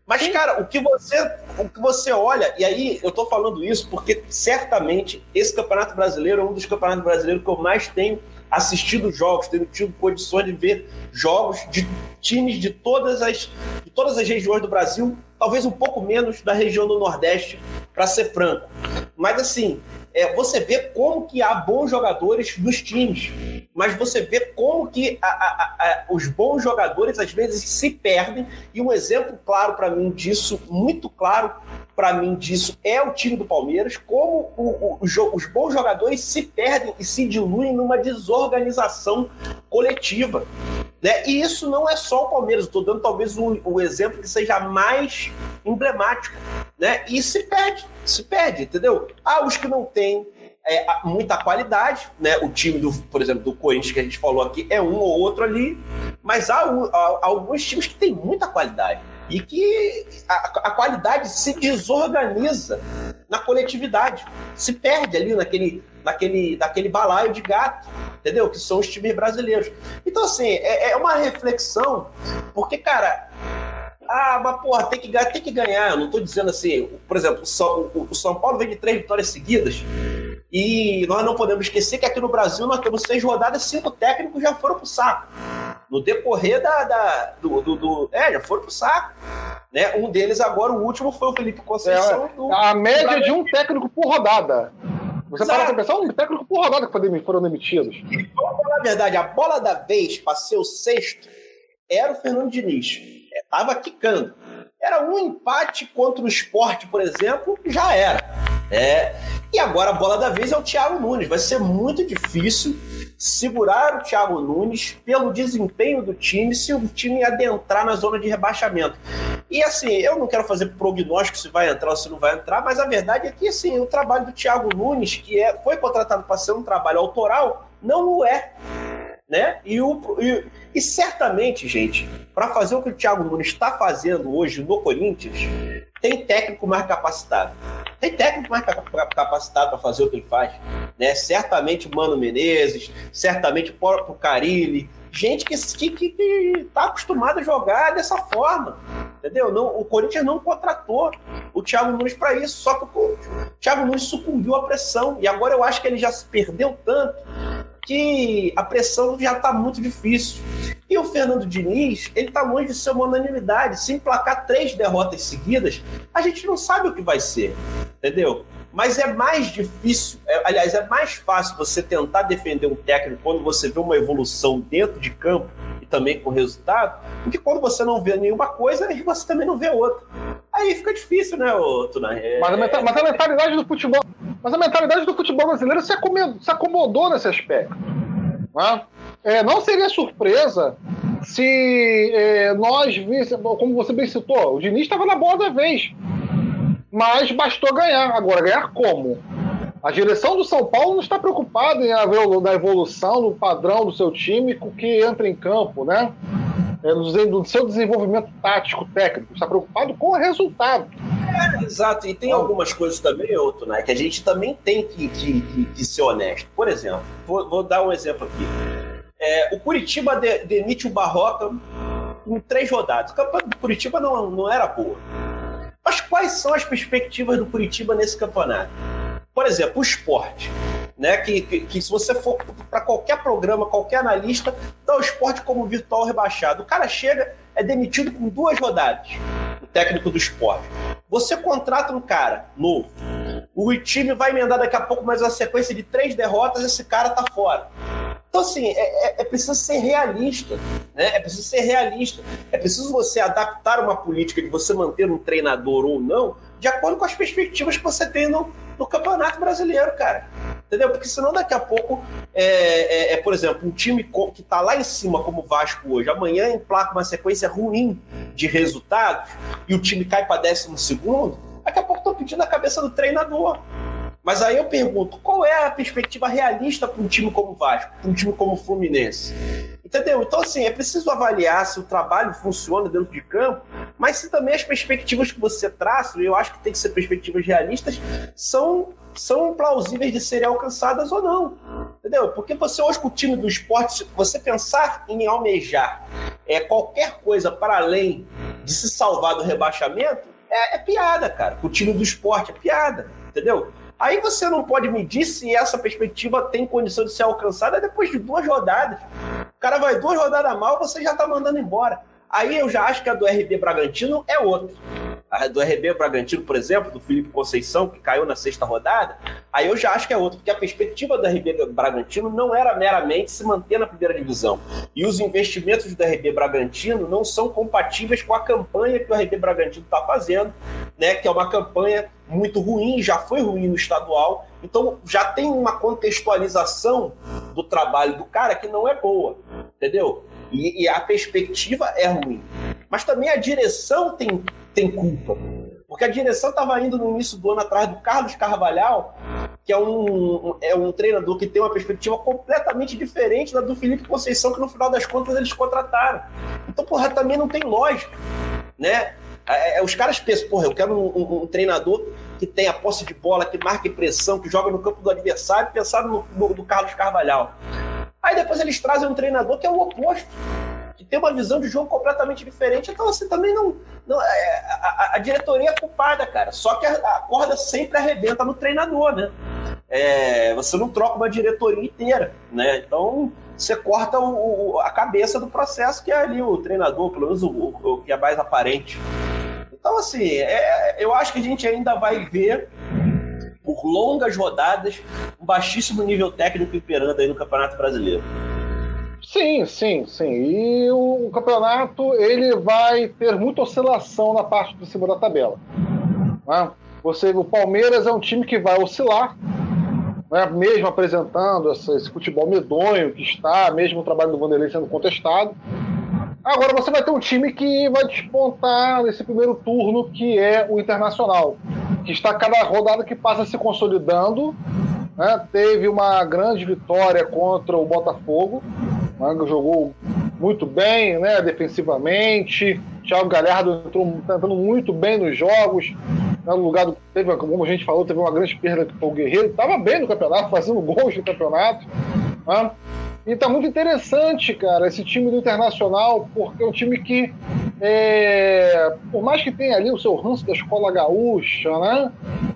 Mas, cara, o que você, o que você olha, e aí eu tô falando isso porque certamente esse campeonato brasileiro é um dos campeonatos brasileiros que eu mais tenho assistido jogos, tenho tido condições de ver jogos de times de todas as, de todas as regiões do Brasil, talvez um pouco menos da região do Nordeste, para ser franco. Mas assim, é, você vê como que há bons jogadores dos times, mas você vê como que a, a, a, os bons jogadores às vezes se perdem, e um exemplo claro para mim disso, muito claro para mim disso, é o time do Palmeiras, como o, o, os bons jogadores se perdem e se diluem numa desorganização coletiva. Né? E isso não é só o Palmeiras, estou dando talvez o, exemplo que seja mais emblemático. Né? E se perde, se perde, entendeu? Há os que não têm é, muita qualidade, né? O time, do, por exemplo, do Corinthians que a gente falou aqui é um ou outro ali, mas há, há alguns times que têm muita qualidade e que a, a, qualidade se desorganiza na coletividade, se perde ali naquele, naquele, naquele balaio de gato, entendeu? Que são os times brasileiros. Então, assim, é, é uma reflexão, porque, cara, ah, mas porra, tem que, ganhar, tem que ganhar. Eu não estou dizendo assim, por exemplo, o São, Paulo vem de três vitórias seguidas. E nós não podemos esquecer que aqui no Brasil nós temos seis rodadas, cinco técnicos já foram pro saco. No decorrer da. da do, do, do, é, já foram pro saco. Né? Um deles agora, o último, foi o Felipe Conceição. É, do, a média de um técnico por rodada. Você Exato. para pra pensar, um técnico por rodada que foram demitidos. E vamos falar a verdade, a bola da vez para ser o sexto era o Fernando Diniz. É, tava quicando. Era um empate contra o esporte, por exemplo, já era. É, e agora a bola da vez é o Thiago Nunes. Vai ser muito difícil segurar o Thiago Nunes pelo desempenho do time se o time adentrar na zona de rebaixamento. E assim, eu não quero fazer prognóstico se vai entrar ou se não vai entrar, mas a verdade é que assim, o trabalho do Thiago Nunes, que é, foi contratado para ser um trabalho autoral, não o é. Né? E, o, e, e certamente, gente, para fazer o que o Thiago Nunes está fazendo hoje no Corinthians, tem técnico mais capacitado. Tem técnico mais capacitado para fazer o que ele faz. Né? Certamente o Mano Menezes, certamente o próprio Carilli, gente que está que, que, tá acostumado a jogar dessa forma. Entendeu? Não, o Corinthians não contratou o Thiago Nunes para isso, só que o Thiago Nunes sucumbiu à pressão. E agora eu acho que ele já se perdeu tanto que a pressão já está muito difícil. E o Fernando Diniz, ele está longe de ser uma unanimidade. Se emplacar três derrotas seguidas, a gente não sabe o que vai ser, entendeu? Mas é mais difícil, é, aliás, é mais fácil você tentar defender um técnico quando você vê uma evolução dentro de campo e também com resultado, do que quando você não vê nenhuma coisa e você também não vê outra. Aí fica difícil, né, Tunay? É... Mas, a mas a mentalidade do futebol. Mas a mentalidade do futebol brasileiro se acomodou, se acomodou nesse aspecto. Né? É, não seria surpresa se é, nós víssemos, como você bem citou, o Diniz estava na bola da vez. Mas bastou ganhar. Agora, ganhar como? A direção do São Paulo não está preocupada em haver na evolução do padrão do seu time com que entra em campo, né? É, no seu desenvolvimento tático, técnico. Está preocupado com o resultado. É, exato, e tem algumas coisas também, outro, né? Que a gente também tem que, que, que, que ser honesto. Por exemplo, vou, vou, dar um exemplo aqui. É, o Curitiba de, demite o Barroca em três rodadas. O campeonato do Curitiba não, não era boa. Mas quais são as perspectivas do Curitiba nesse campeonato? Por exemplo, o esporte. Né, que, que, que se você for para qualquer programa, qualquer analista, dá o esporte como virtual rebaixado. O cara chega, é demitido com duas rodadas, o técnico do esporte. Você contrata um cara novo, o time vai emendar daqui a pouco mais uma sequência de três derrotas, esse cara tá fora. Então, assim, é, é, é, preciso ser realista, né? É preciso ser realista. É preciso você adaptar uma política de você manter um treinador ou não, de acordo com as perspectivas que você tem no, no Campeonato Brasileiro, cara. Entendeu? Porque senão daqui a pouco, é, é, é por exemplo, um time que está lá em cima, como o Vasco hoje, amanhã emplaca uma sequência ruim de resultados e o time cai para décimo segundo, daqui a pouco estão pedindo a cabeça do treinador. Mas aí eu pergunto, qual é a perspectiva realista para um time como o Vasco, para um time como o Fluminense? Entendeu? Então, assim, é preciso avaliar se o trabalho funciona dentro de campo, mas se também as perspectivas que você traça, eu acho que tem que ser perspectivas realistas, são, são plausíveis de serem alcançadas ou não. Entendeu? Porque você hoje com o time do esporte, você pensar em almejar é, qualquer coisa para além de se salvar do rebaixamento, é, é piada, cara. O time do esporte é piada, entendeu? Aí você não pode medir se essa perspectiva tem condição de ser alcançada depois de duas rodadas. O cara vai duas rodadas mal, você já tá mandando embora. Aí eu já acho que a do RB Bragantino é outra. A do RB Bragantino, por exemplo, do Felipe Conceição, que caiu na sexta rodada, aí eu já acho que é outra, porque a perspectiva do RB Bragantino não era meramente se manter na primeira divisão. E os investimentos do RB Bragantino não são compatíveis com a campanha que o RB Bragantino está fazendo, né, que é uma campanha muito ruim, já foi ruim no estadual, então já tem uma contextualização do trabalho do cara que não é boa, entendeu? E, e a perspectiva é ruim. Mas também a direção tem, tem culpa. Porque a direção estava indo no início do ano atrás do Carlos Carvalhal, que é um, é um treinador que tem uma perspectiva completamente diferente da do Felipe Conceição, que no final das contas eles contrataram. Então, porra, também não tem lógica, né? É, é, os caras pensam, porra, eu quero um, um, um, treinador que tenha posse de bola, que marque pressão, que joga no campo do adversário, pensaram no, no, Carlos Carvalhal. Aí depois eles trazem um treinador que é o oposto, que tem uma visão de jogo completamente diferente. Então, você assim, também não. não é, a, a, diretoria é culpada, cara. Só que a, a corda sempre arrebenta no treinador, né? É, você não troca uma diretoria inteira, né? Então você corta o, o, a cabeça do processo que é ali o treinador, pelo menos o, o que é mais aparente. Então, assim, é, eu acho que a gente ainda vai ver por longas rodadas um baixíssimo nível técnico imperando aí no Campeonato Brasileiro. Sim, sim, sim. E o, campeonato ele vai ter muita oscilação na parte de cima da tabela. Né? Você, o Palmeiras é um time que vai oscilar, né, mesmo apresentando esse, esse, futebol medonho que está, mesmo o trabalho do Vanderlei sendo contestado. Agora você vai ter um time que vai despontar nesse primeiro turno, que é o Internacional, que está cada rodada que passa se consolidando. Né, teve uma grande vitória contra o Botafogo, Manga jogou muito bem, né, defensivamente. Thiago Galhardo entrou tá entrando muito bem nos jogos. Né, no lugar do, teve, como a gente falou, teve uma grande perda foi o Guerreiro. Estava bem no campeonato, fazendo gols no campeonato. Né? E tá muito interessante, cara, esse time do Internacional, porque é um time que, é, por mais que tenha ali o seu ranço da escola gaúcha, né?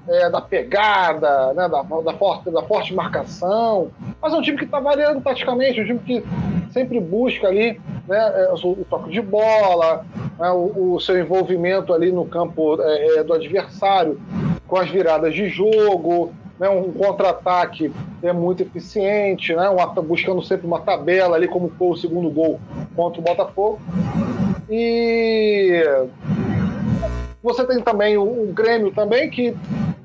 É, da pegada, né? Da, da, forte, da forte marcação, mas é um time que está variando taticamente, um time que sempre busca ali né, é, o, o toque de bola, né, o, o, seu envolvimento ali no campo é, é do adversário com as viradas de jogo, né, um contra-ataque é muito eficiente, né, um, buscando sempre uma tabela ali, como foi o segundo gol contra o Botafogo. E você tem também o, o Grêmio também, que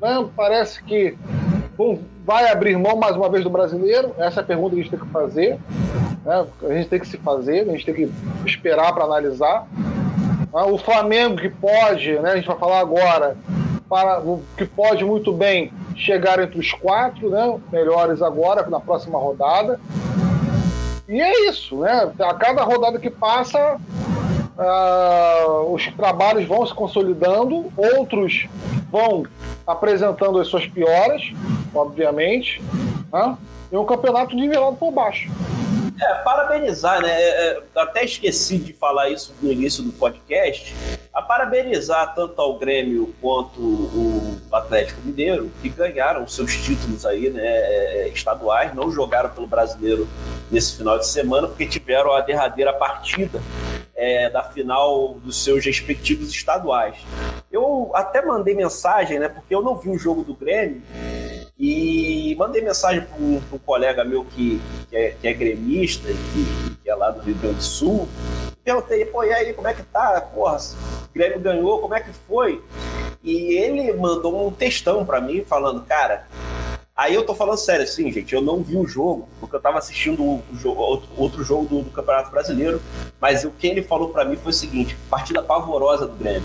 né, parece que bom, vai abrir mão mais uma vez do brasileiro. Essa é a pergunta que a gente tem que fazer. Né? A gente tem que se fazer, a gente tem que esperar para analisar. Ah, o Flamengo que pode, né, a gente vai falar agora, para, que pode muito bem chegar entre os quatro né, melhores agora, na próxima rodada. E é isso, né? A cada rodada que passa, uh, os trabalhos vão se consolidando, outros vão apresentando as suas pioras, obviamente, né? e um campeonato nivelado por baixo. É, parabenizar, né? É, é, até esqueci de falar isso no início do podcast. A parabenizar tanto ao Grêmio quanto o Atlético Mineiro, que ganharam seus títulos aí, né? É, estaduais, não jogaram pelo brasileiro nesse final de semana, porque tiveram a derradeira partida é, da final dos seus respectivos estaduais. Eu até mandei mensagem, né? Porque eu não vi o jogo do Grêmio e mandei mensagem para um, um, colega meu que, que, é, que é gremista, que, que, é lá do Rio Grande do Sul. Perguntei, pô, e aí, como é que tá? Porra, o Grêmio ganhou, como é que foi? E ele mandou um textão para mim falando, cara, Aí eu tô falando sério, assim, gente, eu não vi o jogo, porque eu tava assistindo o outro jogo do, do, Campeonato Brasileiro, mas o que ele falou para mim foi o seguinte: partida pavorosa do Grêmio.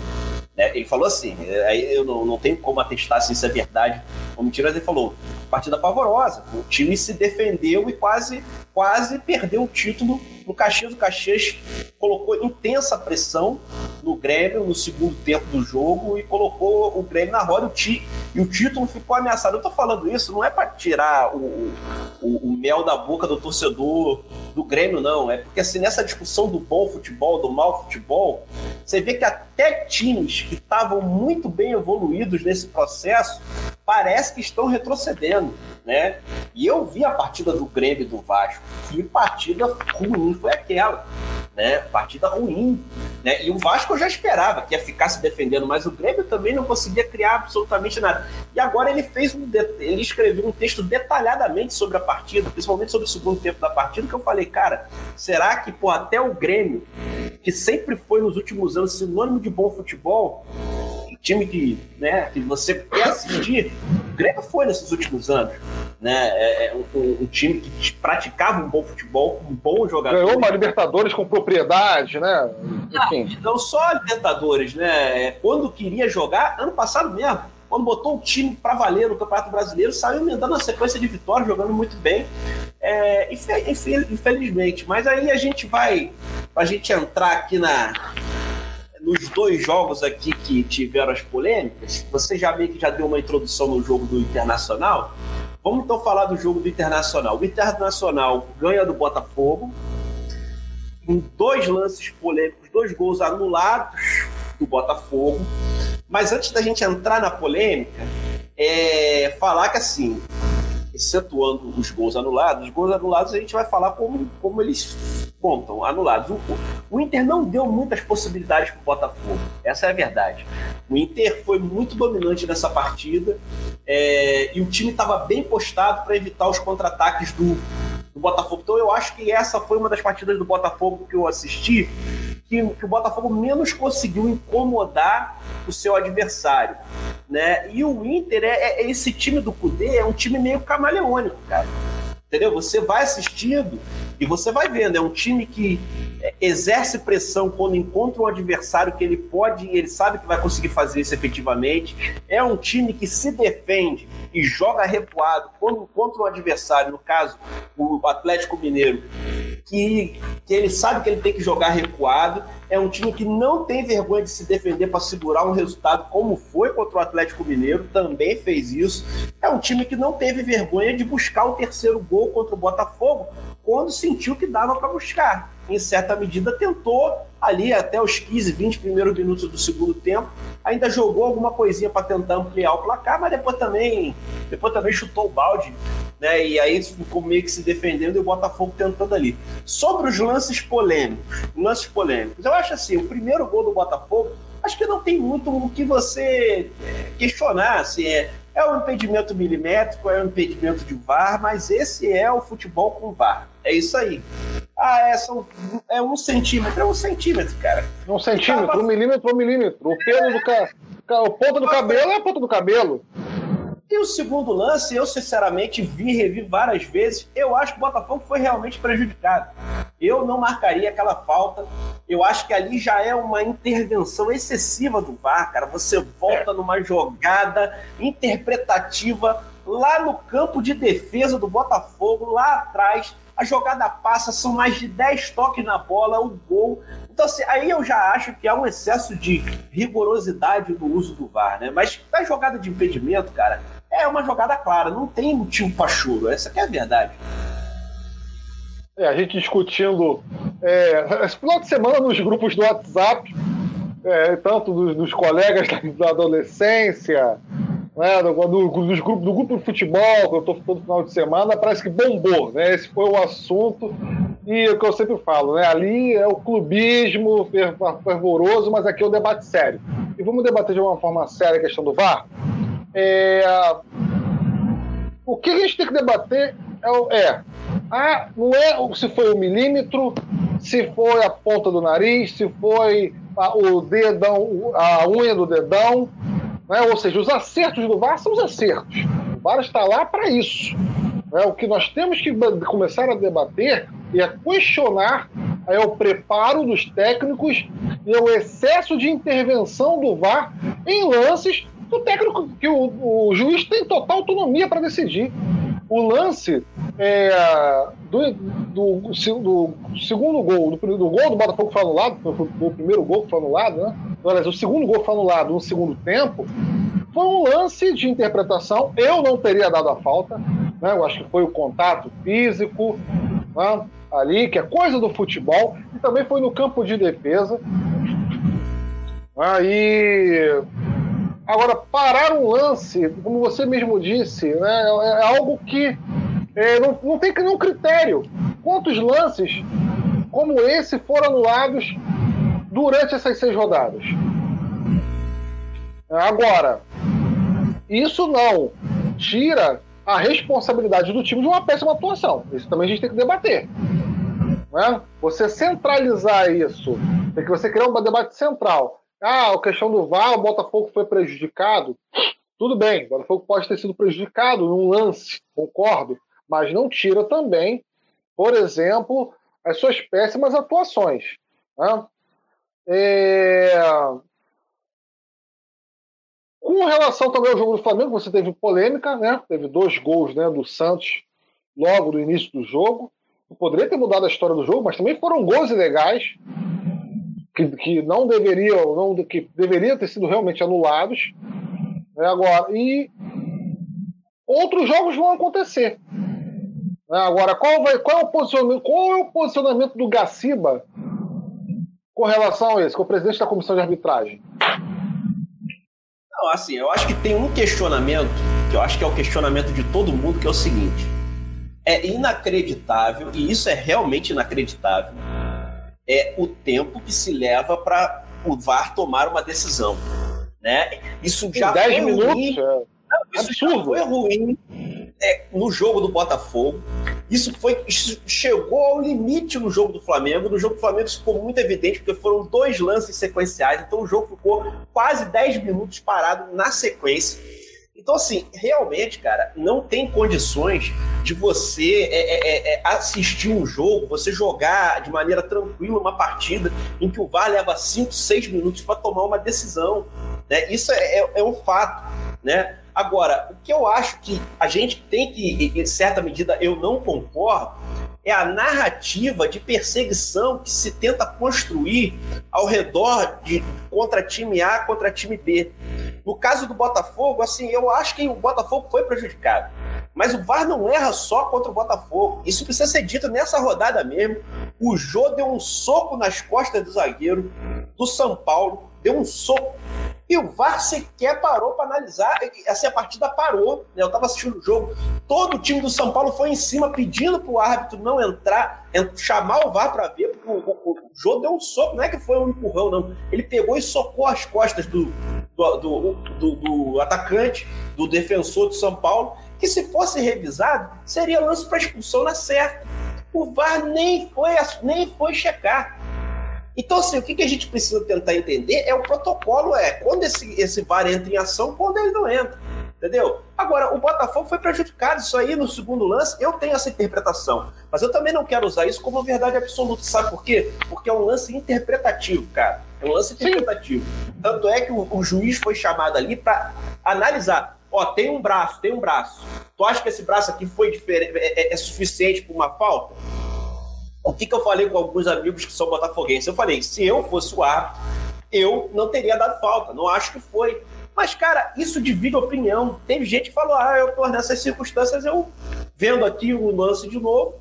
Né? Ele falou assim, aí eu não, não tenho como atestar se isso é verdade ou mentira, mas ele falou: partida pavorosa, o time se defendeu e quase, quase perdeu o título no Caxias. O Caxias colocou intensa pressão no Grêmio no segundo tempo do jogo e colocou o Grêmio na roda e o título ficou ameaçado. Eu tô falando isso não é para tirar o, o, o, mel da boca do torcedor do Grêmio, não. É porque assim, nessa discussão do bom futebol, do mau futebol, você vê que até times que estavam muito bem evoluídos nesse processo parece que estão retrocedendo, né? E eu vi a partida do Grêmio e do Vasco. Que partida ruim foi aquela né? Partida ruim, né? E o Vasco eu já esperava que ia ficar se defendendo, mas o Grêmio também não conseguia criar absolutamente nada. E agora ele fez um ele escreveu um texto detalhadamente sobre a partida, principalmente sobre o segundo tempo da partida, que eu falei, cara, será que pô, até o Grêmio, que sempre foi nos últimos anos sinônimo de bom futebol, time que, né, que você quer assistir, o Grêmio foi nesses últimos anos. Né? É, é um, um, time que praticava um bom futebol, um bom jogador. Ganhou uma Libertadores com propriedade, né? Enfim. Não, não só a Libertadores, né? É, quando queria jogar, ano passado mesmo, quando botou o time para valer no Campeonato Brasileiro, saiu emendando uma sequência de vitórias, jogando muito bem. É, infelizmente. Mas aí a gente vai, a gente entrar aqui na, nos dois jogos aqui que tiveram as polêmicas, você já vê que já deu uma introdução no jogo do Internacional. Vamos então falar do jogo do Internacional. O Internacional ganha do Botafogo, com dois lances polêmicos, dois gols anulados do Botafogo. Mas antes da gente entrar na polêmica, é falar que assim, excetuando os gols anulados, os gols anulados a gente vai falar como, como eles contam, anulados. O, o Inter não deu muitas possibilidades para o Botafogo, essa é a verdade. O Inter foi muito dominante nessa partida é, e o time estava bem postado para evitar os contra-ataques do, do Botafogo. Então eu acho que essa foi uma das partidas do Botafogo que eu assisti que, que, o Botafogo menos conseguiu incomodar o seu adversário. Né? E o Inter, é, é esse time do Cudê é um time meio camaleônico, cara. Entendeu? Você vai assistindo e você vai vendo. É um time que é, exerce pressão quando encontra um adversário que ele pode, ele sabe que vai conseguir fazer isso efetivamente. É um time que se defende e joga recuado quando encontra um adversário, no caso, o Atlético Mineiro, que, que ele sabe que ele tem que jogar recuado. É um time que não tem vergonha de se defender para segurar um resultado, como foi contra o Atlético Mineiro, também fez isso. É um time que não teve vergonha de buscar o terceiro gol contra o Botafogo quando sentiu que dava para buscar. Em certa medida, tentou ali até os 15, 20 primeiros minutos do segundo tempo, ainda jogou alguma coisinha para tentar ampliar o placar, mas depois também, depois também chutou o balde, né? E aí ficou meio que se defendendo e o Botafogo tentando ali. Sobre os lances polêmicos, lances polêmicos, eu acho assim, o primeiro gol do Botafogo, acho que não tem muito o que você é, questionar, assim, é, é um impedimento milimétrico, é um impedimento de VAR, mas esse é o futebol com VAR. É isso aí. Ah, é, são, é um centímetro, é um centímetro, cara. Um centímetro, tava... um milímetro, um milímetro. O pelo do ca... o ponto do cabelo é a ponta do cabelo. E o segundo lance, eu sinceramente vi e revi várias vezes. Eu acho que o Botafogo foi realmente prejudicado. Eu não marcaria aquela falta. Eu acho que ali já é uma intervenção excessiva do VAR, cara. Você volta é. numa jogada interpretativa lá no campo de defesa do Botafogo, lá atrás. A jogada passa, são mais de 10 toques na bola, o gol. Então, assim, aí eu já acho que há um excesso de rigorosidade no uso do VAR, né? Mas na jogada de impedimento, cara, é uma jogada clara, não tem motivo para choro. Essa é a verdade. É, a gente discutindo é, esse final de semana nos grupos do WhatsApp, é, tanto dos, dos, colegas *laughs* da adolescência, né, do, do, dos grupos, do grupo de futebol, que eu estou todo final de semana, parece que bombou. Né? Esse foi o assunto. E o que eu sempre falo, né? ali é o clubismo fervoroso, mas aqui é o debate sério. E vamos debater de uma forma séria a questão do VAR? É... O que a gente tem que debater é, é ah, não é se foi o milímetro, se foi a ponta do nariz, se foi a, o dedão, a unha do dedão, né? ou seja, os acertos do VAR são os acertos. O VAR está lá para isso. Né? O que nós temos que começar a debater e a questionar é o preparo dos técnicos e o excesso de intervenção do VAR em lances o técnico, que o, o juiz tem total autonomia para decidir. O lance é, do, do, do, segundo gol, do, do, gol do Botafogo foi anulado, do, primeiro gol foi anulado, né? Aliás, o segundo gol foi anulado no segundo tempo, foi um lance de interpretação. Eu não teria dado a falta, né? Eu acho que foi o contato físico né? ali, que é coisa do futebol, e também foi no campo de defesa. Aí Agora, parar um lance, como você mesmo disse, né, é, é algo que é, não, não tem nenhum critério. Quantos lances como esse foram anulados durante essas seis rodadas? Agora, isso não tira a responsabilidade do time de uma péssima atuação. Isso também a gente tem que debater. Né? Você centralizar isso, tem que você criar um debate central ah, a questão do VAR, o Botafogo foi prejudicado. Tudo bem, o Botafogo pode ter sido prejudicado num lance, concordo, mas não tira também, por exemplo, as suas péssimas atuações. Né? É... Com relação também ao jogo do Flamengo, você teve polêmica, né? Teve dois gols né, do Santos logo no início do jogo. Poderia ter mudado a história do jogo, mas também foram gols ilegais que, que não deveriam, não, que deveriam ter sido realmente anulados. Né, agora, e outros jogos vão acontecer. Agora, qual, vai, qual, é o posicionamento, qual é o posicionamento do Gaciba com relação a isso, com o presidente da comissão de arbitragem? Não, assim, eu acho que tem um questionamento, que eu acho que é o questionamento de todo mundo, que é o seguinte: é inacreditável, e isso é realmente inacreditável, é o tempo que se leva para o VAR tomar uma decisão. Né? Isso já foi minutos, ruim. É. Não, isso já foi ruim é, no jogo do Botafogo. Isso foi isso chegou ao limite no jogo do Flamengo. No jogo do Flamengo isso ficou muito evidente, porque foram dois lances sequenciais, então o jogo ficou quase 10 minutos parado na sequência. Então, assim, realmente, cara, não tem condições de você é, é, é, é assistir um jogo, você jogar de maneira tranquila uma partida em que o VAR leva 5, 6 minutos para tomar uma decisão. Né? Isso é, é, é, um fato. Né? Agora, o que eu acho que a gente tem que, em certa medida, eu não concordo, é a narrativa de perseguição que se tenta construir ao redor de contra time A contra time B. No caso do Botafogo, assim, eu acho que o Botafogo foi prejudicado. Mas o VAR não erra só contra o Botafogo. Isso precisa ser dito nessa rodada mesmo. O Jô deu um soco nas costas do zagueiro do São Paulo, deu um soco e o VAR sequer parou para analisar. Assim, a partida parou. Né? Eu estava assistindo o jogo. Todo o time do São Paulo foi em cima pedindo para o árbitro não entrar, chamar o VAR para ver, porque o, o, o, jogo deu um soco. Não é que foi um empurrão, não. Ele pegou e socou as costas do, do, do, do, do atacante, do defensor do São Paulo, que se fosse revisado, seria lance para expulsão na certa. O VAR nem foi, nem foi checar. Então, assim, o que, que a gente precisa tentar entender é o protocolo, é quando esse, esse VAR entra em ação, quando ele não entra. Entendeu? Agora, o Botafogo foi prejudicado. Isso aí no segundo lance, eu tenho essa interpretação. Mas eu também não quero usar isso como verdade absoluta. Sabe por quê? Porque é um lance interpretativo, cara. É um lance interpretativo. Sim. Tanto é que o, o juiz foi chamado ali para analisar. Ó, tem um braço, tem um braço. Tu acha que esse braço aqui foi diferente, é, é, é suficiente para uma falta? O que, que eu falei com alguns amigos que são botafoguenses? Eu falei, se eu fosse o árbitro, eu não teria dado falta. Não acho que foi. Mas, cara, isso divide opinião. Teve gente que falou, ah, eu tô nessas circunstâncias, eu vendo aqui o lance de novo,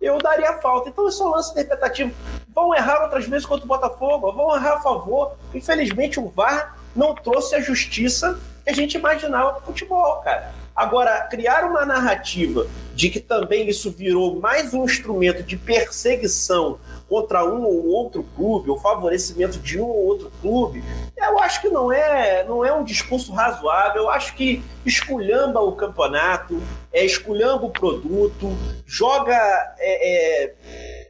eu daria falta. Então, isso é um lance interpretativo. Vão errar outras vezes contra o Botafogo, vão errar a favor. Infelizmente, o VAR não trouxe a justiça que a gente imaginava pro futebol, cara. Agora, criar uma narrativa de que também isso virou mais um instrumento de perseguição contra um ou outro clube, ou favorecimento de um ou outro clube, eu acho que não é, não é um discurso razoável. Eu acho que esculhamba o campeonato, é esculhamba o produto, joga, é, é,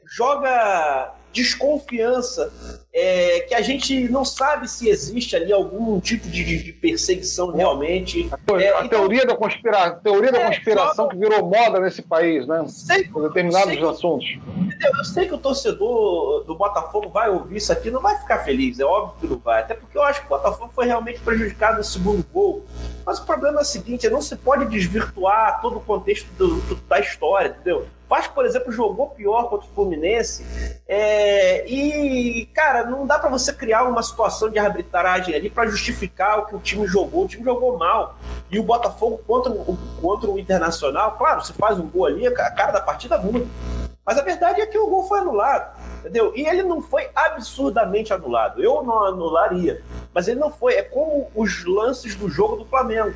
joga desconfiança é, que a gente não sabe se existe ali algum tipo de, de perseguição realmente. A, é, a então, teoria, da, conspira, teoria da é, conspiração que virou moda nesse país, né? Sei, Por determinados sei, assuntos. Entendeu? Eu sei que o torcedor do Botafogo vai ouvir isso aqui, não vai ficar feliz, é óbvio que não vai. Até porque eu acho que o Botafogo foi realmente prejudicado no segundo gol. Mas o problema é o seguinte: não se pode desvirtuar todo o contexto do, do, da história, entendeu? Vasco, por exemplo, jogou pior contra o Fluminense. É, e, cara, não dá para você criar uma situação de arbitragem ali para justificar o que o time jogou. O time jogou mal. E o Botafogo contra o, contra o Internacional, claro, você faz um gol ali, a cara da partida muda. Mas a verdade é que o gol foi anulado, entendeu? E ele não foi absurdamente anulado. Eu não anularia, mas ele não foi. É como os lances do jogo do Flamengo.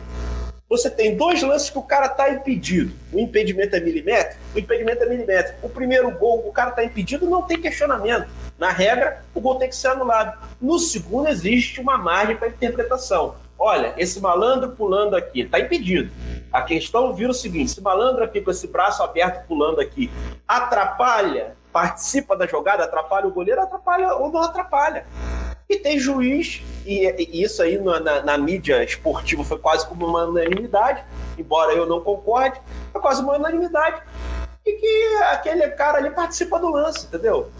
Você tem dois lances que o cara está impedido. O impedimento é milímetro, o impedimento é milímetro. O primeiro gol, o cara está impedido, não tem questionamento. Na regra, o gol tem que ser anulado. No segundo, existe uma margem para interpretação. Olha, esse malandro pulando aqui, está impedido. A questão vira o seguinte: esse malandro aqui com esse braço aberto pulando aqui, atrapalha, participa da jogada, atrapalha o goleiro, atrapalha ou não atrapalha. E tem juiz, e, e isso aí na, na, na, mídia esportiva foi quase como uma unanimidade, embora eu não concorde, é quase uma unanimidade. E que aquele cara ali participa do lance, entendeu?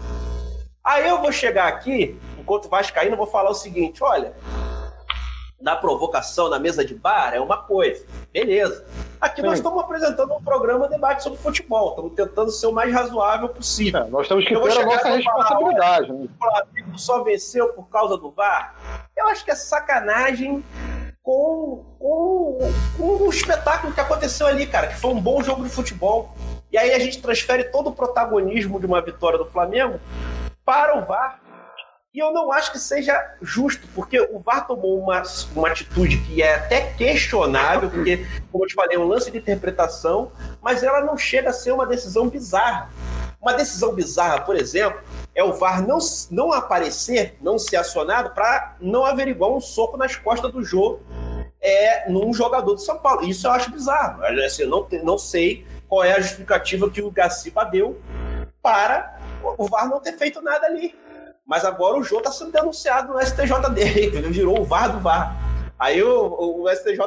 Aí eu vou chegar aqui, enquanto Vascaíno, vou falar o seguinte: olha, na provocação na mesa de bar é uma coisa, beleza. Aqui Sim. nós estamos apresentando um programa de debate sobre futebol, estamos tentando ser o mais razoável possível. É, nós temos que ter a nossa responsabilidade. Falar, né? Só venceu por causa do VAR. Eu acho que é sacanagem com, com, com o espetáculo que aconteceu ali, cara, que foi um bom jogo de futebol. E aí a gente transfere todo o protagonismo de uma vitória do Flamengo para o VAR. E eu não acho que seja justo, porque o VAR tomou uma, uma atitude que é até questionável, porque, como eu te falei, é um lance de interpretação, mas ela não chega a ser uma decisão bizarra. Uma decisão bizarra, por exemplo, é o VAR não, não aparecer, não ser acionado para não averiguar um soco nas costas do jogo é, num jogador de São Paulo. Isso eu acho bizarro. Assim, eu não, não sei qual é a justificativa que o Gaciba deu para o VAR não ter feito nada ali. Mas agora o Jô está sendo denunciado no STJD, ele *laughs* virou o VAR do VAR. Aí o, o STJ,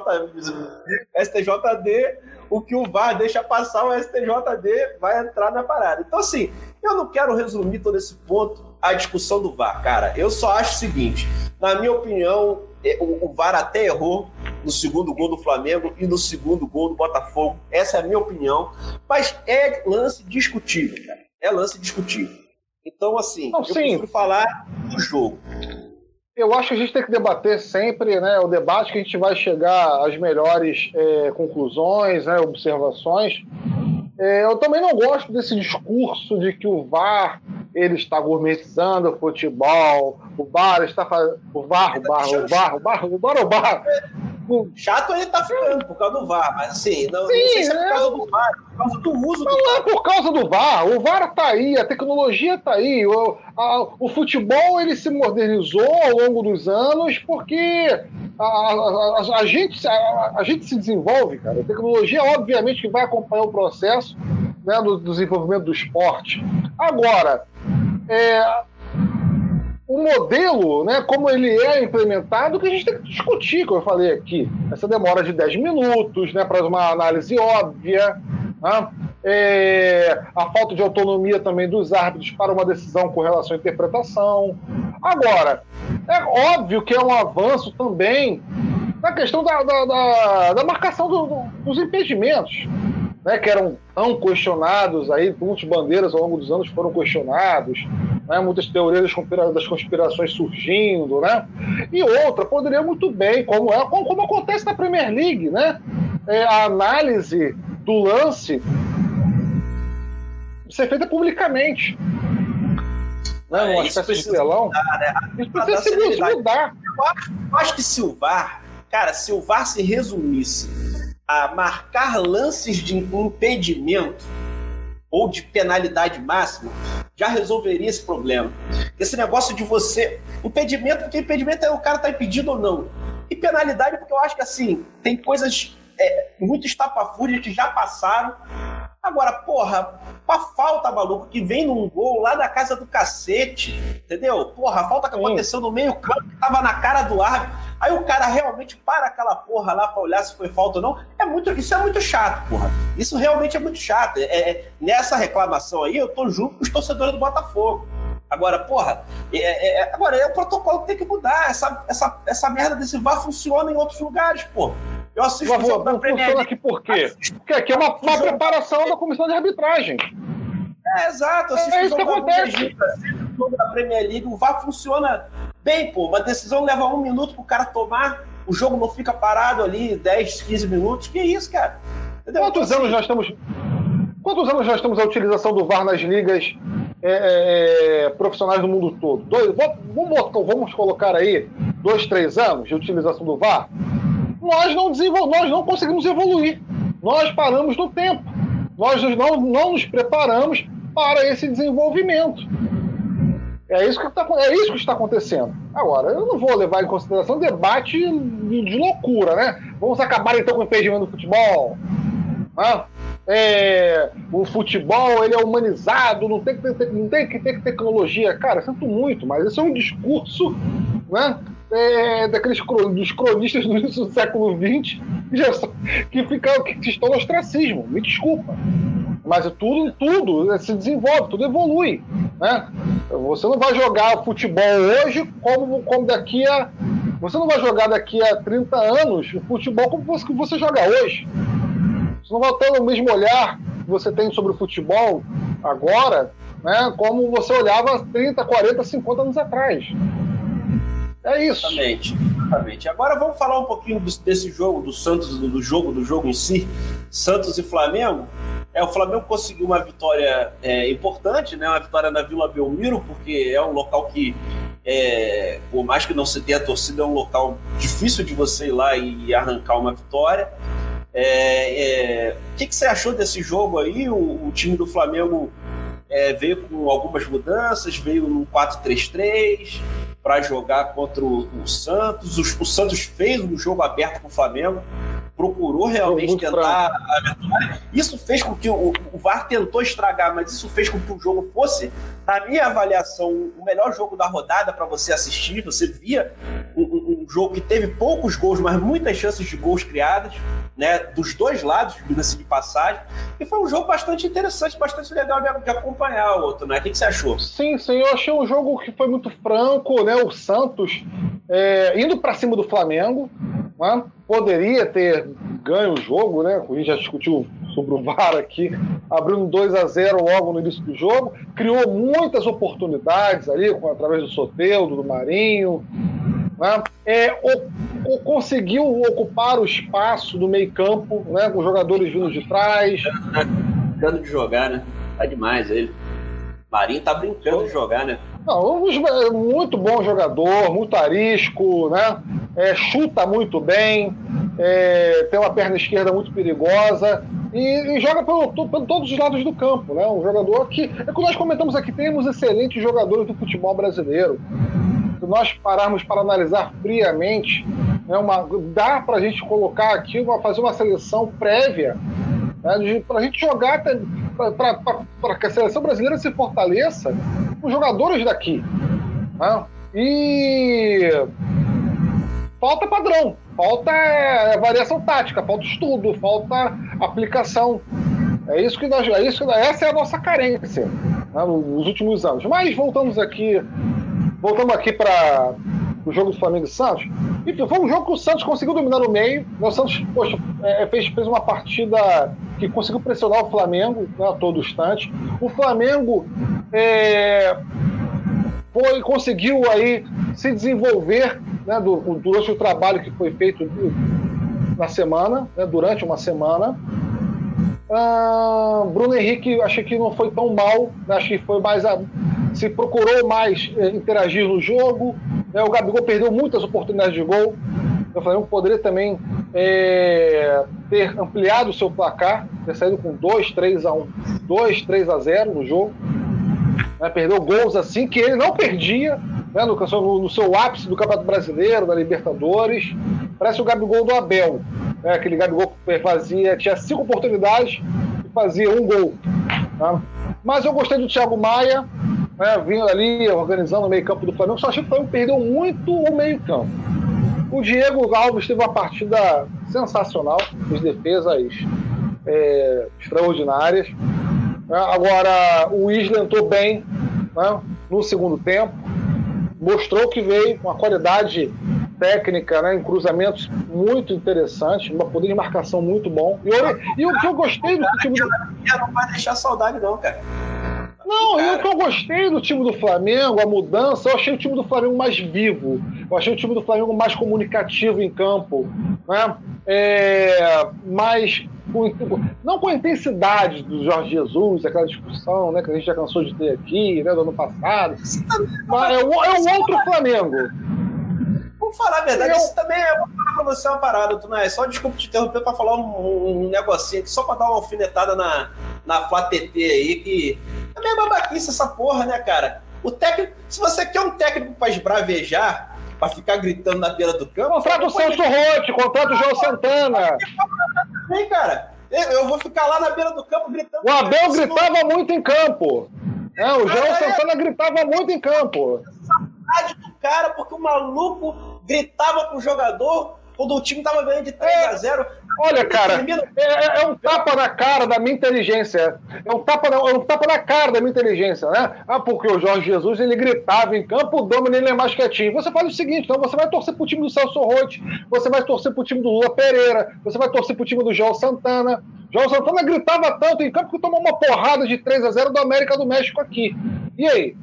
STJD, o que o VAR deixa passar, o STJD vai entrar na parada. Então, assim, eu não quero resumir todo esse ponto à discussão do VAR, cara. Eu só acho o seguinte: na minha opinião, é, o, o VAR até errou no segundo gol do Flamengo e no segundo gol do Botafogo. Essa é a minha opinião. Mas é lance discutível, cara. É lance discutível. Então, assim, não, eu sim. prefiro falar do jogo. Eu acho que a gente tem que debater sempre, né? O debate que a gente vai chegar às melhores é, conclusões, né, observações. É, eu também não gosto desse discurso de que o VAR ele está gourmetizando o futebol, o VAR está fazendo. O VAR, o VAR, o VAR, o VAR, o VAR, o VAR. Chato ele tá ficando por causa do VAR, mas assim, não, Sim, não sei se é por causa do VAR, é por causa do uso não do Não é por causa do VAR, o VAR tá aí, a tecnologia tá aí, o, a, o futebol ele se modernizou ao longo dos anos porque a, a, a gente, a, gente se desenvolve, cara. A tecnologia, obviamente, que vai acompanhar o processo né, do, do desenvolvimento do esporte. Agora, é, o modelo, né, como ele é implementado, que a gente tem que discutir, como eu falei aqui. Essa demora de 10 minutos, né, para uma análise óbvia, né, é, a falta de autonomia também dos árbitros para uma decisão com relação à interpretação. Agora, é óbvio que é um avanço também na questão da, da, da, da marcação do, do, dos impedimentos. Né, que eram tão questionados aí, muitas bandeiras ao longo dos anos foram questionados, né? muitas teorias das, conspira das, conspirações surgindo, né? E outra, poderia muito bem, como, é, como, acontece na Premier League, né? É, a análise do lance ser feita publicamente. Né? Uma é, espécie de leilão. Mudar, né? Isso precisa se mudar. Eu acho, eu acho que se o VAR, cara, se o VAR se resumisse a marcar lances de impedimento ou de penalidade máxima, já resolveria esse problema. Esse negócio de você. Impedimento, porque impedimento é o cara tá impedido ou não. E penalidade, porque eu acho que assim, tem coisas é, muito estapafúrias que já passaram. Agora, porra, pra falta, maluco, que vem num gol lá da casa do cacete, entendeu? Porra, a falta que aconteceu no meio campo, que tava na cara do árbitro. Aí o cara realmente para aquela porra lá pra olhar se foi falta ou não. É muito, isso é muito chato, porra. Isso realmente é muito chato. É, é, nessa reclamação aí, eu tô junto com os torcedores do Botafogo. Agora, porra, é, é, é agora é o protocolo que tem que mudar. Essa, essa, essa merda desse VAR funciona em outros lugares, porra. Eu assisto Por favor, não funciona aqui por quê? Porque aqui é uma, uma preparação da comissão de arbitragem. É, exato. É isso que acontece. O jogo da Premier League, o VAR funciona bem, pô. Uma decisão leva um minuto pro cara tomar, o jogo não fica parado ali 10, 15 minutos. Que isso, cara? Entendeu? Quantos então, anos assim, nós estamos. Quantos anos nós temos a utilização do VAR nas ligas é, é, é profissionais do mundo todo? Dois, vamos, vamos colocar aí dois, três anos de utilização do VAR? Nós não, desenvol nós não conseguimos evoluir. Nós paramos no tempo. Nós não, não nos preparamos para esse desenvolvimento. É isso, que tá, é isso que está acontecendo. Agora, eu não vou levar em consideração debate de loucura, né? Vamos acabar então com o impedimento do futebol. Ah, é, o futebol ele é humanizado, não tem, que ter, não tem que ter tecnologia. Cara, sinto muito, mas esse é um discurso né, é, daqueles dos cronistas do início do século XX que, fica, que estão no ostracismo. Me desculpa. Mas tudo, tudo se desenvolve, tudo evolui. Né? Você não vai jogar futebol hoje como, como daqui a. Você não vai jogar daqui a 30 anos o futebol como você, você joga hoje. Você não vai ter o mesmo olhar que você tem sobre o futebol agora, né, como você olhava 30, 40, 50 anos atrás. É isso. Exatamente. Exatamente. Agora vamos falar um pouquinho desse jogo, do Santos, do jogo, do jogo em si. Santos e Flamengo. É, o Flamengo conseguiu uma vitória é, importante, né? Uma vitória na Vila Belmiro, porque é um local que, é, por mais que não se tenha torcida, é um local difícil de você ir lá e arrancar uma vitória. É, é, o que, que, você achou desse jogo aí? O, o time do Flamengo é, veio com algumas mudanças, veio no 4-3-3 para jogar contra o, o Santos. O, o, Santos fez um jogo aberto com o Flamengo, procurou realmente tentar a. Isso fez com que o, o VAR tentou estragar, mas isso fez com que o jogo fosse, na minha avaliação, o melhor jogo da rodada para você assistir. Você via um, um, um jogo que teve poucos gols, mas muitas chances de gols criadas, né? Dos dois lados, diga-se de passagem. E foi um jogo bastante interessante, bastante legal de, de acompanhar o outro, né? O que, que, você achou? Sim, sim, eu achei um jogo que foi muito franco, né? O Santos é, indo para cima do Flamengo, né? poderia ter ganho o jogo, né? A gente já discutiu sobre o VAR aqui, abrindo 2 a 0 logo no início do jogo, criou muitas oportunidades ali, através do Soteudo, do Marinho, né? É, o, conseguiu ocupar o espaço do meio campo, né? com jogadores vindo de trás. Brincando de jogar, né? Tá demais ele. Marinho tá brincando de jogar, né? Não, muito bom jogador, muito arisco, né? É, chuta muito bem, é, tem uma perna esquerda muito perigosa e, e joga por, todos os lados do campo, né? Um jogador que, é que nós comentamos aqui, temos excelentes jogadores do futebol brasileiro. Se nós pararmos para analisar friamente, né, uma, dá para a gente colocar aqui, uma, fazer uma seleção prévia né, para a gente jogar, para que a seleção brasileira se fortaleça com jogadores daqui. Né? E falta padrão, falta é, variação tática, falta estudo, falta aplicação. É isso que nós, é isso, essa é a nossa carência né, nos últimos anos. Mas voltamos aqui voltando aqui para o jogo do Flamengo e Santos. Enfim, foi um jogo que o Santos conseguiu dominar no meio. O Santos, poxa, é, fez, fez uma partida que conseguiu pressionar o Flamengo né, a todo instante. O Flamengo é, foi, conseguiu aí se desenvolver né, do, durante o trabalho que foi feito na semana, né, durante uma semana. Ah, Bruno Henrique, achei que não foi tão mal, né, acho que foi mais a, se procurou mais eh, interagir no jogo. Né, o Gabigol perdeu muitas oportunidades de gol. O Flamengo poderia também é, ter ampliado o seu placar, ter saído com 2, 3 a 1, 2, 3 a 0 no jogo. Né, perdeu gols assim que ele não perdia né, no, no, seu ápice do Campeonato Brasileiro, da Libertadores. Parece o Gabigol do Abel. Né, aquele Gabigol que fazia, tinha cinco oportunidades e fazia um gol. Tá? Mas eu gostei do Thiago Maia, né, vindo ali, organizando o meio-campo do Flamengo. Só achei que o Flamengo perdeu muito o meio-campo. O Diego Alves teve uma partida sensacional, as defesas é, extraordinárias. Né. Agora, o Isla entrou bem né, no segundo tempo, mostrou que veio com uma qualidade técnica, né, em cruzamentos muito interessante, um poder de marcação muito bom. E, eu, e o que eu gostei do time do. Não vai deixar saudade, não, cara. Não, e o que eu gostei do time do Flamengo, a mudança, eu achei o time do Flamengo mais vivo. Eu achei o time do Flamengo mais comunicativo em campo. Né? É, mais. Não com a intensidade do Jorge Jesus, aquela discussão né, que a gente já cansou de ter aqui, né, do ano passado. Mas é, o, é um outro Flamengo. Vamos falar a verdade, eu... isso também é. Vou falar pra você uma parada, tu não é só desculpa te interromper pra falar um, um negocinho aqui, só pra dar uma alfinetada na, na Flá TT aí, que é meio babaquice essa porra, né, cara? O técnico, se você quer um técnico pra esbravejar, pra ficar gritando na beira do campo. Contrata o Celso Rotti, contrata o João Santana. Vem, cara. Eu vou ficar lá na beira do campo gritando. O Abel gritava muito em campo. É, o João é, Santana é. gritava muito em campo. Saudade do cara, porque o maluco gritava com o jogador quando o time tava ganhando de 3 a 0 Olha, cara, é, é, é, um tapa na cara da minha inteligência. É um tapa, na, é um tapa na cara da minha inteligência, né? Ah, porque o Jorge Jesus ele gritava em campo, o Domingo ele é mais quietinho. Você faz o seguinte, então você vai torcer pro time do Celso Rotti, você vai torcer pro time do Lula Pereira, você vai torcer pro time do João Santana. João Santana gritava tanto em campo que tomou uma porrada de 3 a 0 do América do México aqui. E aí?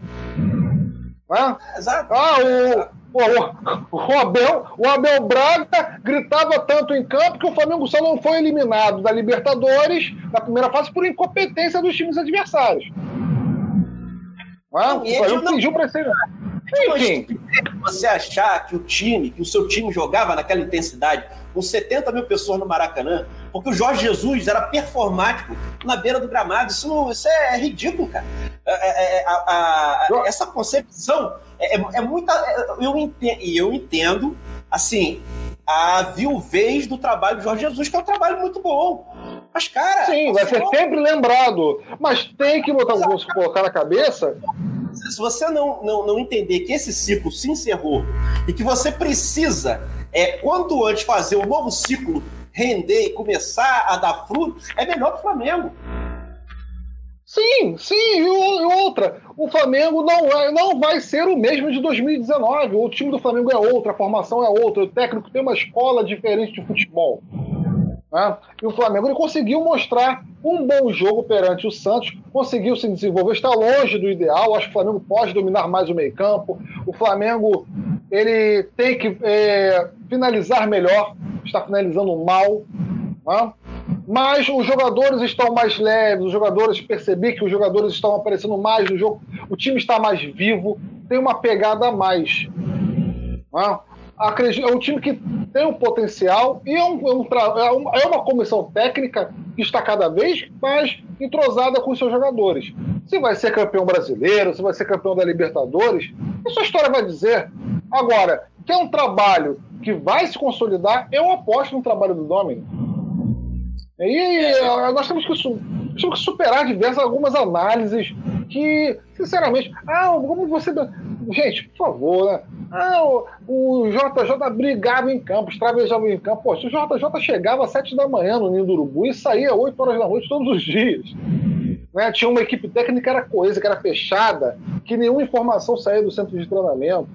Ah, Exato. Ah, o, o, o, Abel, o Abel Braga gritava tanto em campo que o Flamengo só não foi eliminado da Libertadores na primeira fase por incompetência dos times adversários. Ah, o Flamengo fingiu para ser. Enfim. Você achar que o time, que o seu time jogava naquela intensidade, com 70 mil pessoas no Maracanã, porque o Jorge Jesus era performático na beira do gramado. Isso, isso é ridículo, cara. É, é, é a, a, a, essa concepção é, é, é muita. Eu entendo, e eu entendo, assim, a viuvez do trabalho do Jorge Jesus, que é um trabalho muito bom. Mas, cara. Sim, vai ser sempre lembrado. Mas tem que botar, colocar na cabeça Se você não, não, não entender que esse ciclo se encerrou e que você precisa, é, quanto antes, fazer o um novo ciclo render e começar a dar frutos, é melhor para o Flamengo. Sim, sim, e outra, o Flamengo não, é, não vai ser o mesmo de 2019. O time do Flamengo é outro, a formação é outra, o técnico tem uma escola diferente de futebol. Né? E o Flamengo ele conseguiu mostrar um bom jogo perante o Santos, conseguiu se desenvolver, está longe do ideal. Acho que o Flamengo pode dominar mais o meio-campo. O Flamengo ele tem que é, finalizar melhor, está finalizando mal. Né? Mas os jogadores estão mais leves, os jogadores percebi que os jogadores estão aparecendo mais no jogo, o time está mais vivo, tem uma pegada a mais. Né? Acredito, é um time que tem um potencial e é, um, é, um, é, uma comissão técnica que está cada vez mais entrosada com os seus jogadores. Se vai ser campeão brasileiro, se vai ser campeão da Libertadores, isso a história vai dizer. Agora, que é um trabalho que vai se consolidar, eu aposto no trabalho do Dominic. E eh, nós temos que, temos que superar diversas algumas análises que, sinceramente, ah, como você. Gente, por favor, né? Ah, o, o JJ brigava em campo, estravejava em campo. Pô, o JJ chegava às 7 da manhã no Ninho do Urubu e saía às 8 horas da noite todos os dias. Né? Tinha uma equipe técnica que era coesa, que era fechada, que nenhuma informação saía do centro de treinamento.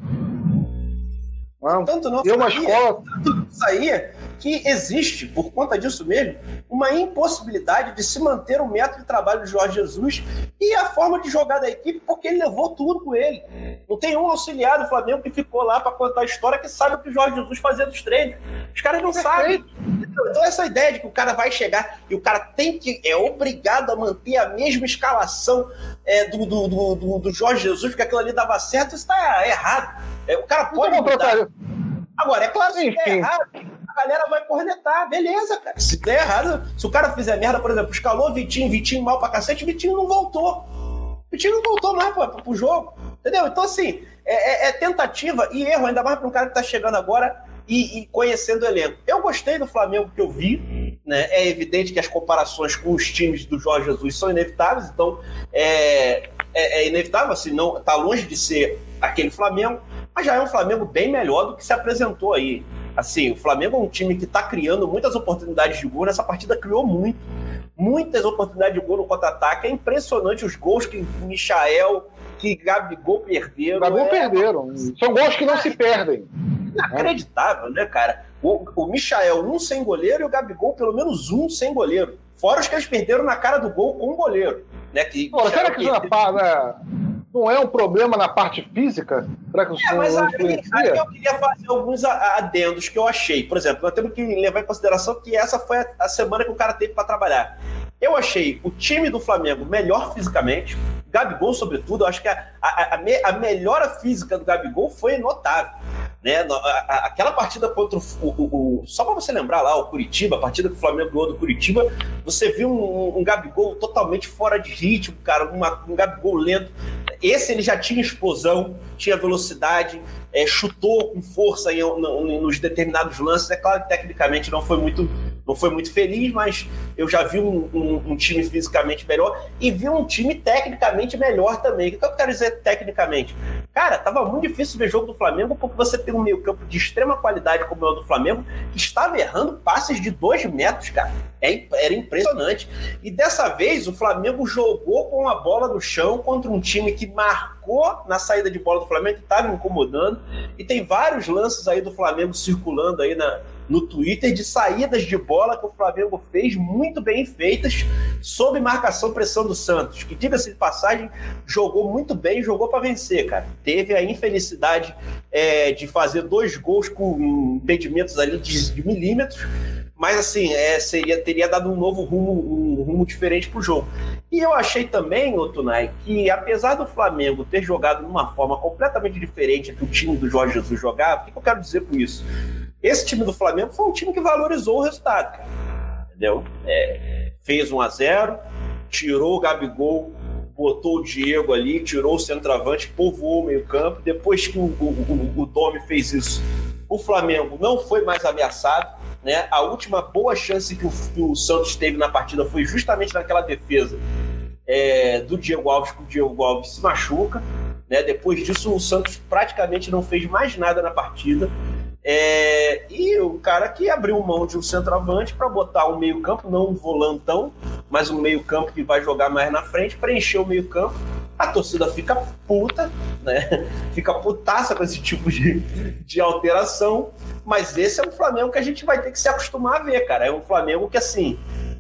Tanto não saía, uma escola... tanto não saía que existe, por conta disso mesmo, uma impossibilidade de se manter o método de trabalho de Jorge Jesus e a forma de jogar da equipe, porque ele levou tudo com ele. Não tem um auxiliar do Flamengo que ficou lá para contar a história que sabe o que o Jorge Jesus fazia dos treinos. Os caras não sabem. Então, essa ideia de que o cara vai chegar e o cara tem que, é obrigado a manter a mesma escalação é, do, do, do, do, Jorge Jesus, porque aquilo ali dava certo, isso está errado. É, o cara pode. Agora, é claro, se der errado, a galera vai cornetar, beleza, cara. Se der errado, se o cara fizer merda, por exemplo, escalou Vitinho, Vitinho mal pra cacete, Vitinho não voltou. Vitinho não voltou mais pra, pra, pro jogo. Entendeu? Então, assim, é, é, é, tentativa e erro, ainda mais pra um cara que tá chegando agora e, e, conhecendo o elenco. Eu gostei do Flamengo que eu vi, né? É evidente que as comparações com os times do Jorge Jesus são inevitáveis, então é, é, é inevitável, assim, não, tá longe de ser aquele Flamengo, mas já é um Flamengo bem melhor do que se apresentou aí. Assim, o Flamengo é um time que está criando muitas oportunidades de gol. Nessa partida criou muito. Muitas oportunidades de gol no contra-ataque. É impressionante os gols que Michael, que Gabigol perderam. Gabigol é... perderam. São gols que não se perdem. Inacreditável, né, cara? O, o Michael, um sem goleiro, e o Gabigol, pelo menos um sem goleiro. Fora os que eles perderam na cara do gol com o goleiro. Né, que Pô, será que isso é não é um problema na parte física? Será que é, mas aí, aí, eu queria fazer alguns adendos que eu achei. Por exemplo, nós temos que levar em consideração que essa foi a, a semana que o cara teve para trabalhar. Eu achei o time do Flamengo melhor fisicamente, Gabigol, sobretudo. Eu acho que a, a, a, a melhora física do Gabigol foi notável. Né? Aquela partida contra o. o, o só para você lembrar lá, o Curitiba, a partida que o Flamengo ganhou do Curitiba, você viu um, um Gabigol totalmente fora de ritmo, cara, uma, um Gabigol lento. Esse ele já tinha explosão, tinha velocidade, é, chutou com força em, em, nos determinados lances. É claro que tecnicamente não foi muito, não foi muito feliz, mas eu já vi um, um, um time fisicamente melhor e vi um time tecnicamente melhor também. O que eu quero dizer tecnicamente? Cara, tava muito difícil ver jogo do Flamengo porque você tem um meio-campo de extrema qualidade como é o do Flamengo que estava errando passes de dois metros, cara. É, era impressionante. E dessa vez o Flamengo jogou com a bola no chão contra um time que marcou na saída de bola do Flamengo, que estava incomodando. E tem vários lances aí do Flamengo circulando aí na, no Twitter de saídas de bola que o Flamengo fez muito bem feitas sob marcação pressão do Santos, que diga-se de passagem, jogou muito bem, jogou para vencer, cara. Teve a infelicidade é, de fazer dois gols com impedimentos ali de, de milímetros, mas assim, é, seria, teria dado um novo rumo, um rumo diferente para o jogo. E eu achei também, Otunai, que apesar do Flamengo ter jogado de uma forma completamente diferente do time do Jorge Jesus jogava, o que eu quero dizer com isso? Esse time do Flamengo foi um time que valorizou o resultado, cara. Entendeu? É, fez 1 a 0 tirou o Gabigol, botou o Diego ali, tirou o centroavante, povoou o meio-campo. Depois que o, o, o, o Domi fez isso, o Flamengo não foi mais ameaçado. Né? A última boa chance que o, que o Santos teve na partida foi justamente naquela defesa é, do Diego Alves, que o Diego Alves se machuca. Né? Depois disso, o Santos praticamente não fez mais nada na partida. É, e o cara que abriu mão de um centroavante para botar um meio-campo, não um volantão, mas um meio-campo que vai jogar mais na frente, preencher o meio-campo. A torcida fica puta, né? *laughs* Fica putaça com esse tipo de, de alteração. Mas esse é um Flamengo que a gente vai ter que se acostumar a ver, cara. É um Flamengo que, assim,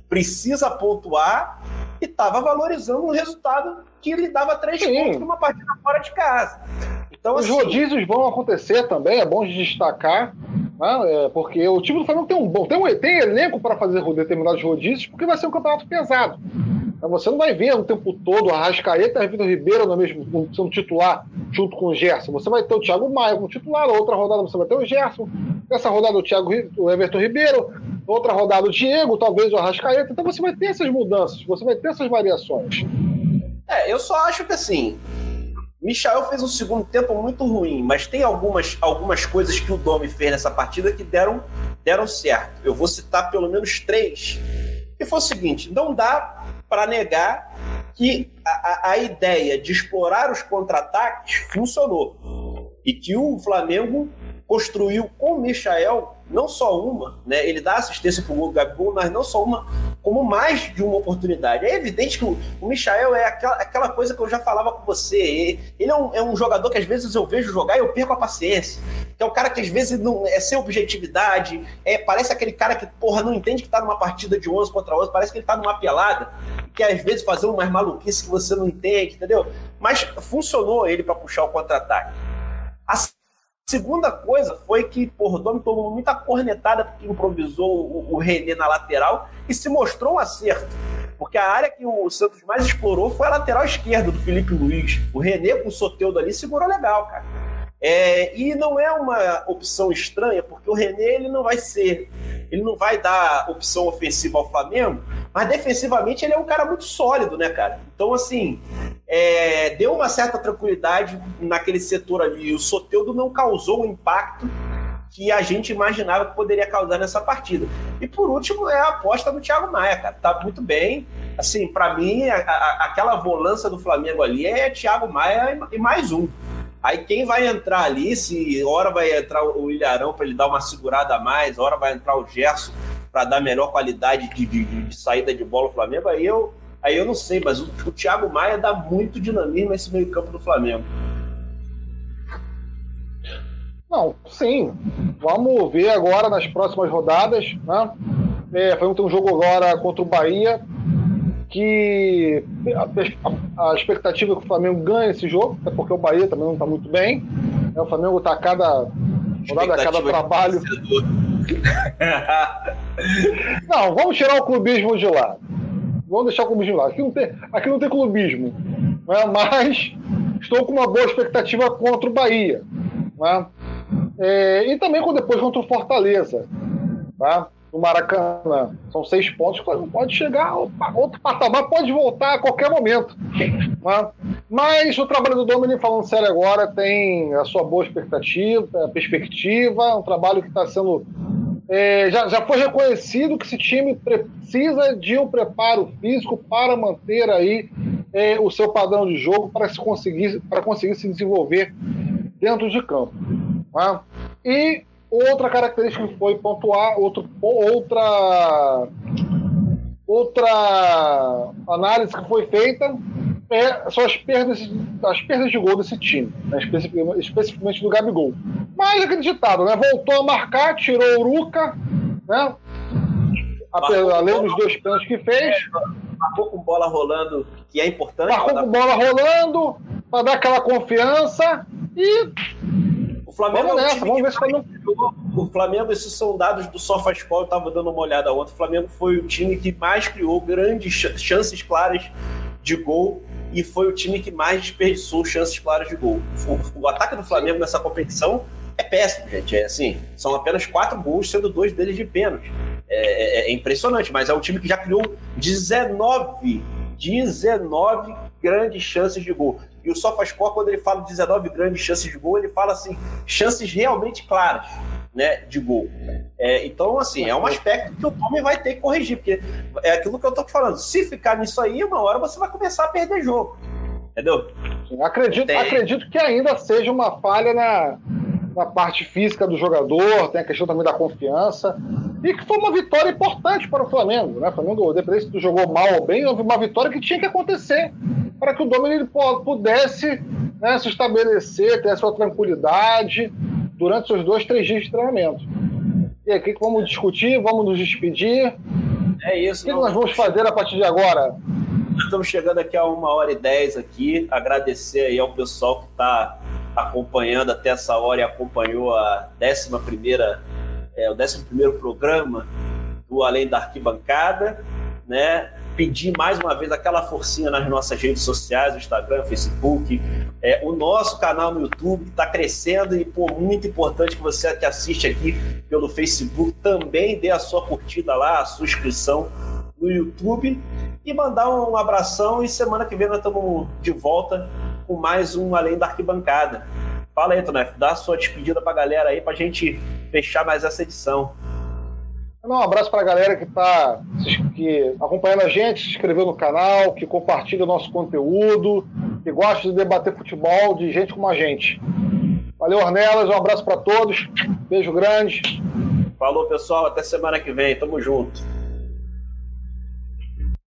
precisa pontuar e estava valorizando um resultado que lhe dava três Sim. pontos numa partida fora de casa. Então, Os assim, rodízios vão acontecer também, é bom de destacar, né? é, porque o time do Flamengo tem um bom, tem, um, tem elenco para fazer determinados rodízios, porque vai ser um campeonato pesado. Então, você não vai ver o tempo todo a Rascaeta e Vitor Ribeiro no mesmo sendo titular junto com o Gerson. Você vai ter o Thiago Maia como titular, outra rodada você vai ter o Gerson, essa rodada o Thiago o Everton Ribeiro, outra rodada o Diego, talvez o Arrascaeta. Então você vai ter essas mudanças, você vai ter essas variações. É, eu só acho que assim, Michael fez um segundo tempo muito ruim, mas tem algumas, algumas coisas que o Domi fez nessa partida que deram, deram certo. Eu vou citar pelo menos três. Que foi o seguinte: não dá para negar que a, a ideia de explorar os contra-ataques funcionou. E que o Flamengo construiu com o Michael não só uma, né? Ele dá assistência para o gol do Gabigol, mas não só uma, como mais de uma oportunidade. É evidente que o, o Michael é aquela, aquela coisa que eu já falava com você. Ele é um, é um jogador que às vezes eu vejo jogar e eu perco a paciência. Que é um cara que às vezes não é sem objetividade, é, parece aquele cara que, porra, não entende que tá numa partida de 11 contra 11, parece que ele tá numa pelada, que às vezes fazer umas maluquices que você não entende, entendeu? Mas funcionou ele para puxar o contra-ataque. Segunda coisa foi que o Domi tomou muita cornetada porque improvisou o, o René na lateral e se mostrou um acerto. Porque a área que o Santos mais explorou foi a lateral esquerda do Felipe Luiz. O René com o Soteudo ali segurou legal, cara. É, e não é uma opção estranha, porque o René ele não vai ser, ele não vai dar opção ofensiva ao Flamengo, mas defensivamente ele é um cara muito sólido, né, cara? Então, assim, é, deu uma certa tranquilidade naquele setor ali. O Soteudo não causou o impacto que a gente imaginava que poderia causar nessa partida. E por último é a aposta do Thiago Maia, cara. Tá muito bem. Assim, para mim, a, a, aquela volância do Flamengo ali é Thiago Maia e mais um. Aí quem vai entrar ali, se hora vai entrar o Ilharão para ele dar uma segurada a mais, hora vai entrar o Gerson para dar melhor qualidade de, de, de, saída de bola ao Flamengo, aí eu, aí eu não sei, mas o, o Thiago Maia dá muito dinamismo nesse meio-campo do Flamengo. Não, sim. Vamos ver agora nas próximas rodadas. Né? É, foi um jogo agora contra o Bahia que a, a, expectativa é que o Flamengo ganhe esse jogo, até porque o Bahia também não está muito bem. É, o Flamengo está a cada rodada, a cada trabalho. *laughs* não, vamos tirar o clubismo de lá. Vamos deixar o clubismo de lado. Aqui não tem, aqui não tem clubismo. Né? Mas estou com uma boa expectativa contra o Bahia. Né? É, e também depois contra o Fortaleza. Tá? no Maracanã. São seis pontos, pode chegar outro patamar, pode voltar a qualquer momento. Né? Mas o trabalho do Domini, falando sério agora, tem a sua boa expectativa, perspectiva, um trabalho que está sendo. É, já, já foi reconhecido que esse time precisa de um preparo físico para manter aí é, o seu padrão de jogo para se conseguir para conseguir se desenvolver dentro de campo. Né? E Outra característica que foi pontuar, outro, outra, outra análise que foi feita é, são as perdas, as perdas de gol desse time, né, especificamente, especificamente do Gabigol. Mas acreditado, né? Voltou a marcar, tirou o Ruca, né? além dos dois pênaltis que fez. É, marcou com bola rolando, que é importante. Marcou com bola rolando, para dar aquela confiança e Flamengo vamos é um nessa, vamos ver se Flamengo... O Flamengo, esses são dados do SofaScore, eu estava dando uma olhada ontem. O Flamengo foi o time que mais criou grandes chances claras de gol e foi o time que mais desperdiçou chances claras de gol. O, o ataque do Flamengo nessa competição é péssimo, gente. É assim, são apenas quatro gols, sendo dois deles de pênalti. É, é, é impressionante, mas é um time que já criou 19, 19 grandes chances de gol. E o SofaScore, quando ele fala 19 grandes chances de gol, ele fala assim, chances realmente claras né, de gol. É, então, assim, é um aspecto que o Tommy vai ter que corrigir, porque é aquilo que eu tô falando. Se ficar nisso aí, uma hora você vai começar a perder jogo. Entendeu? Acredito, acredito que ainda seja uma falha na, na parte física do jogador, tem a questão também da confiança. E que foi uma vitória importante para o Flamengo. Né? O Flamengo, independente se jogou mal ou bem, houve uma vitória que tinha que acontecer para que o Dominic pudesse né, se estabelecer, ter a sua tranquilidade durante seus dois, três dias de treinamento. E o que, vamos discutir? Vamos nos despedir? É isso. O que, que nós vamos fazer a partir de agora? Estamos chegando aqui a uma hora e dez aqui. Agradecer aí ao pessoal que está acompanhando até essa hora e acompanhou a décima primeira, é, o décimo primeiro programa do Além da Arquibancada, né? Pedir mais uma vez aquela forcinha nas nossas redes sociais, Instagram, Facebook, é, o nosso canal no YouTube está crescendo e, pô, muito importante que você que assiste aqui pelo Facebook também dê a sua curtida lá, a sua inscrição no YouTube e mandar um abração. E semana que vem nós estamos de volta com mais um Além da Arquibancada. Fala aí, Tonef, dá a sua despedida para a galera aí para a gente fechar mais essa edição. Um abraço para a galera que está que acompanhando a gente, se inscreveu no canal, que compartilha o nosso conteúdo, que gosta de debater futebol de gente como a gente. Valeu, Ornelas, um abraço para todos, beijo grande. Falou, pessoal, até semana que vem, tamo junto.